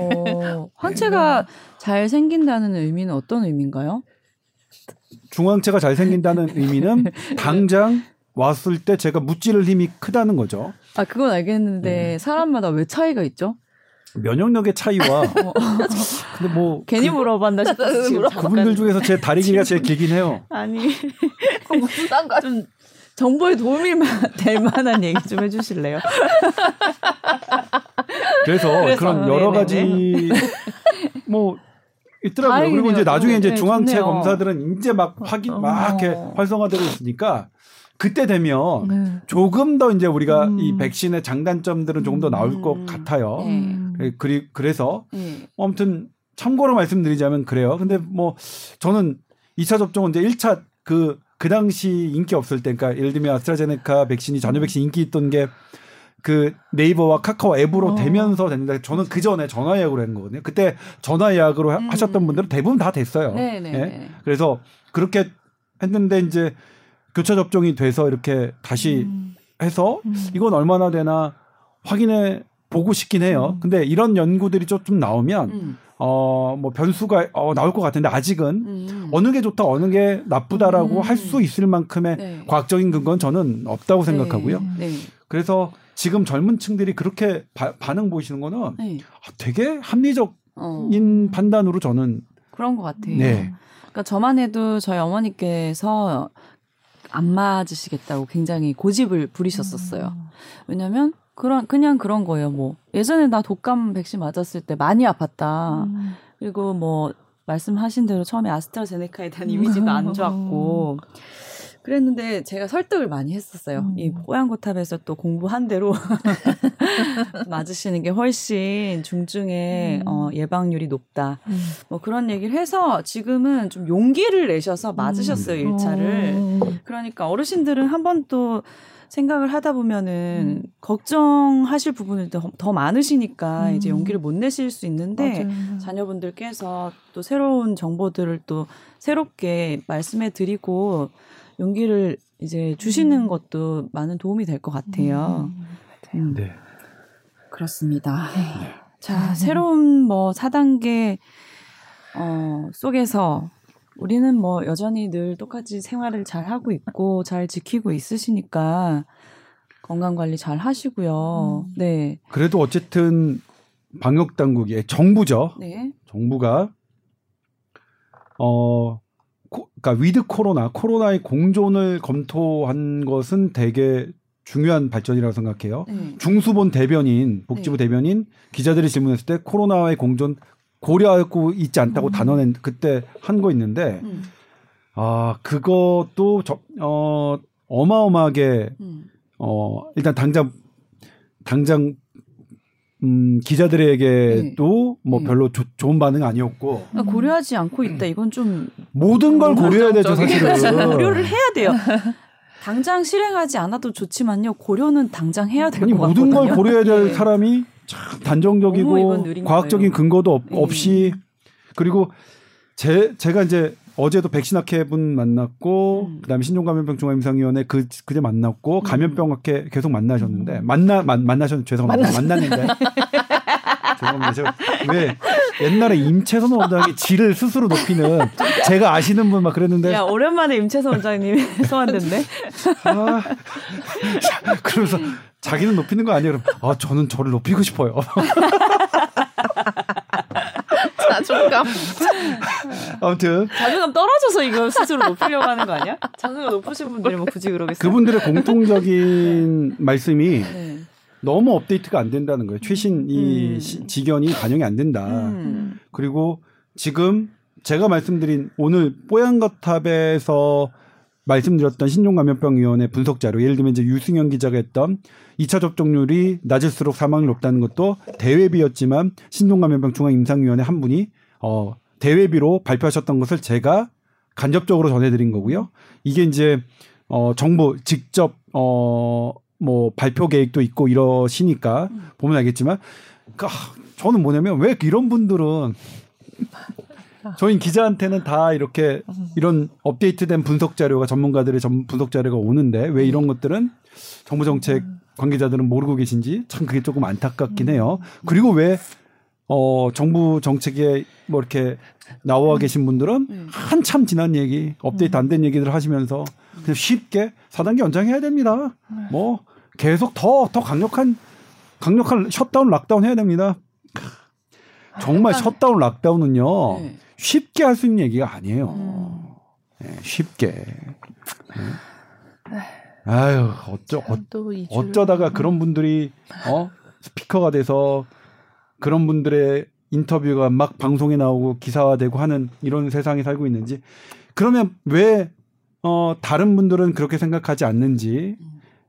어, 항체가 잘 생긴다는 의미는 어떤 의미인가요? 중앙체가 잘 생긴다는 의미는 당장 왔을 때 제가 무찌를 힘이 크다는 거죠. 아 그건 알겠는데 사람마다 왜 차이가 있죠? 면역력의 차이와 어, 근데 뭐 괜히 그, 물어봤나 싶어서 그분들 중에서 제 다리 길이가 제일 길긴 해요. 아니 좀 정보에 도움이 마- 될 만한 얘기 좀 해주실래요? 그래서, 그래서, 그런 여러 네네네. 가지 뭐 있더라고요. 다행이네요. 그리고 이제 나중에 이제 네, 중앙체 좋네요. 검사들은 이제 막 확인 막 이렇게 어. 활성화되고 있으니까 그때 되면 네. 조금 더 이제 우리가 음. 이 백신의 장단점들은 조금 더 나올 것 음. 같아요. 네. 음. 그- 그리 그래서 네. 아무튼 참고로 말씀드리자면 그래요. 근데 뭐 저는 2차 접종은 이제 1차 그, 그 당시 인기 없을 때, 그러니까 예를 들면 아스트라제네카 백신이 전혀 백신 인기 있던 게 그 네이버와 카카오 앱으로 어. 되면서 됐는데 저는 그 전에 전화 예약으로 한 거거든요. 그때 전화 예약으로 하- 음. 하셨던 분들은 대부분 다 됐어요. 네 네. 예? 그래서 그렇게 했는데 이제 교차 접종이 돼서 이렇게 다시 음. 해서 음. 이건 얼마나 되나 확인해 보고 싶긴 해요. 음. 근데 이런 연구들이 좀, 좀 나오면 음. 어뭐 변수가 어, 나올 것 같은데 아직은 음. 어느 게 좋다 어느 게 나쁘다라고 음. 할수 있을 만큼의 네. 과학적인 근거는 저는 없다고 생각하고요. 음. 네. 그래서 지금 젊은 층들이 그렇게 바- 반응 보이시는 거는 네. 아, 되게 합리적인 어, 판단으로 저는 그런 것 같아요. 네. 그러니까 저만 해도 저희 어머니께서 안 맞으시겠다고 굉장히 고집을 부리셨었어요. 왜냐면 그런 그냥 그런 거예요. 뭐 예전에 나 독감 백신 맞았을 때 많이 아팠다. 음. 그리고 뭐 말씀하신 대로 처음에 아스트라제네카에 대한 이미지도 안 좋았고 그랬는데 제가 설득을 많이 했었어요. 음. 이 뽀얀거탑에서 또 공부한 대로 맞으시는 게 훨씬 중증의 음. 어, 예방률이 높다. 음. 뭐 그런 얘기를 해서 지금은 좀 용기를 내셔서 맞으셨어요 음. 일차를. 어. 그러니까 어르신들은 한 번 또 생각을 하다 보면은 음. 걱정하실 부분이 더, 더 많으시니까 음. 이제 용기를 못 내실 수 있는데 맞아요. 자녀분들께서 또 새로운 정보들을 또 새롭게 말씀해 드리고 용기를 이제 주시는 음. 것도 많은 도움이 될 것 같아요. 음. 음, 네. 그렇습니다. 네. 자, 새로운 뭐 4단계 어, 속에서 우리는 뭐 여전히 늘 똑같이 생활을 잘 하고 있고 잘 지키고 있으시니까 건강 관리 잘 하시고요. 음. 네. 그래도 어쨌든 방역 당국이 정부죠. 네. 정부가 어 코, 그러니까 위드 코로나 코로나의 공존을 검토한 것은 되게 중요한 발전이라고 생각해요. 네. 중수본 대변인 복지부 네. 대변인 기자들이 질문했을 때 코로나와의 공존 고려하고 있지 않다고 음. 단언한 그때 한 거 있는데 음. 아 그것도 저, 어 어마어마하게 음. 어 일단 당장 당장 음 기자들에게도 뭐 네. 별로 조- 좋은 반응 아니었고 그러니까 고려하지 않고 있다. 이건 좀 모든 걸 고려해야 되죠 사실은 고려를 해야 돼요. 당장 실행하지 않아도 좋지만요. 고려는 당장 해야 될것 모든 같거든요. 걸 고려해야 될 네. 사람이 참 단정적이고 과학적인 거예요. 근거도 없, 네. 없이 그리고 제 제가 이제 어제도 백신학회 분 만났고 음. 그다음에 신종감염병 중앙임상위원회 그 그제 만났고 감염병학회 계속 만나셨는데 음. 만나 만, 만나셨 죄송합니다 만났는데 죄송합니다 제가 왜 옛날에 임채선 원장이 지를 스스로 높이는 제가 아시는 분 막 그랬는데 야 오랜만에 임채선 원장님이 소환됐네. 아, 그러면서 자기는 높이는 거 아니에요. 그럼 아 저는 저를 높이고 싶어요. 자존감. 아무튼 자존감 떨어져서 이거 스스로 높이려고 하는 거 아니야? 자존감 높으신 분들이 뭐 굳이 그러겠어요? 그분들의 공통적인 말씀이 네. 너무 업데이트가 안 된다는 거예요. 최신 이 음. 시- 지견이 반영이 안 된다. 음. 그리고 지금 제가 말씀드린 오늘 뽀얀거탑에서 말씀드렸던 신종감염병위원회 분석 자료, 예를 들면 이제 유승현 기자가 했던 2차 접종률이 낮을수록 사망률 높다는 것도 대외비였지만 신종감염병 중앙임상위원회 한 분이 어 대외비로 발표하셨던 것을 제가 간접적으로 전해드린 거고요. 이게 이제 어 정부 직접 어 뭐 발표 계획도 있고 이러시니까 음. 보면 알겠지만 그, 아, 저는 뭐냐면 왜 이런 분들은 저희 기자한테는 다 이렇게 이런 업데이트된 분석 자료가 전문가들의 전 분석 자료가 오는데 왜 이런 것들은 정부 정책 관계자들은 모르고 계신지 참 그게 조금 안타깝긴 해요. 그리고 왜 어, 정부 정책에 뭐 이렇게 나와 계신 분들은 네. 한참 지난 얘기, 업데이트 안 된 얘기들 하시면서 그냥 쉽게 4단계 연장해야 됩니다. 뭐 계속 더, 더 강력한, 강력한 셧다운, 락다운 해야 됩니다. 정말 셧다운, 락다운은요, 네. 쉽게 할 수 있는 얘기가 아니에요. 음. 네, 쉽게. 네. 아유, 어쩌, 어. 어쩌다가 그런 분들이 어 스피커가 돼서 그런 분들의 인터뷰가 막 방송에 나오고 기사화되고 하는 이런 세상에 살고 있는지 그러면 왜 어, 다른 분들은 그렇게 생각하지 않는지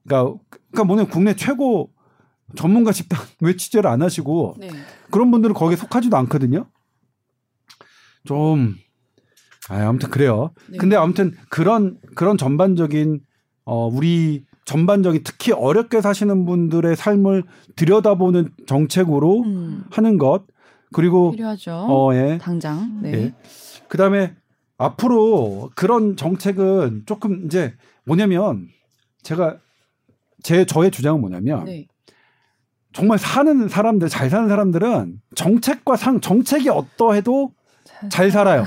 그러니까 그러니까 뭐냐 국내 최고 전문가 집단 왜 취재를 안 하시고 네. 그런 분들은 거기에 속하지도 않거든요. 좀 아, 아무튼 그래요. 네. 근데 아무튼 그런 그런 전반적인 어 우리 전반적인 특히 어렵게 사시는 분들의 삶을 들여다보는 정책으로 음. 하는 것 그리고 필요하죠. 어 예. 당장. 네. 예. 그다음에 앞으로 그런 정책은 조금 이제 뭐냐면 제가 제 저의 주장은 뭐냐면 네. 정말 사는 사람들 잘 사는 사람들은 정책과 상 정책이 어떠해도 잘 살아요.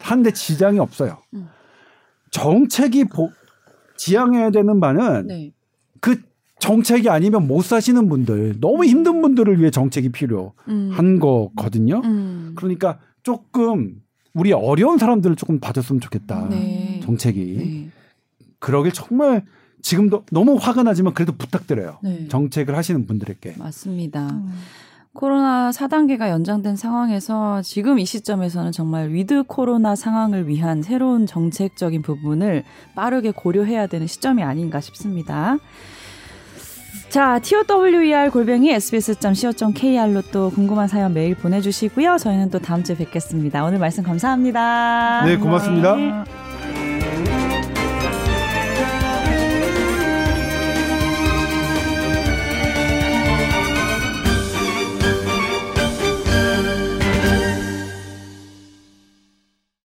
한데 지장이 없어요. 음. 정책이 보, 지향해야 되는 바는 네. 그 정책이 아니면 못 사시는 분들, 너무 힘든 분들을 위해 정책이 필요한 음. 거거든요. 음. 그러니까 조금 우리 어려운 사람들을 조금 봐줬으면 좋겠다. 네. 정책이. 네. 그러길 정말 지금도 너무 화가 나지만 그래도 부탁드려요. 네. 정책을 하시는 분들에게. 맞습니다. 음. 코로나 4단계가 연장된 상황에서 지금 이 시점에서는 정말 위드 코로나 상황을 위한 새로운 정책적인 부분을 빠르게 고려해야 되는 시점이 아닌가 싶습니다. 자, TOWER 골뱅이 sbs.co.kr로 또 궁금한 사연 메일 보내주시고요. 저희는 또 다음 주에 뵙겠습니다. 오늘 말씀 감사합니다. 네, 고맙습니다. 네.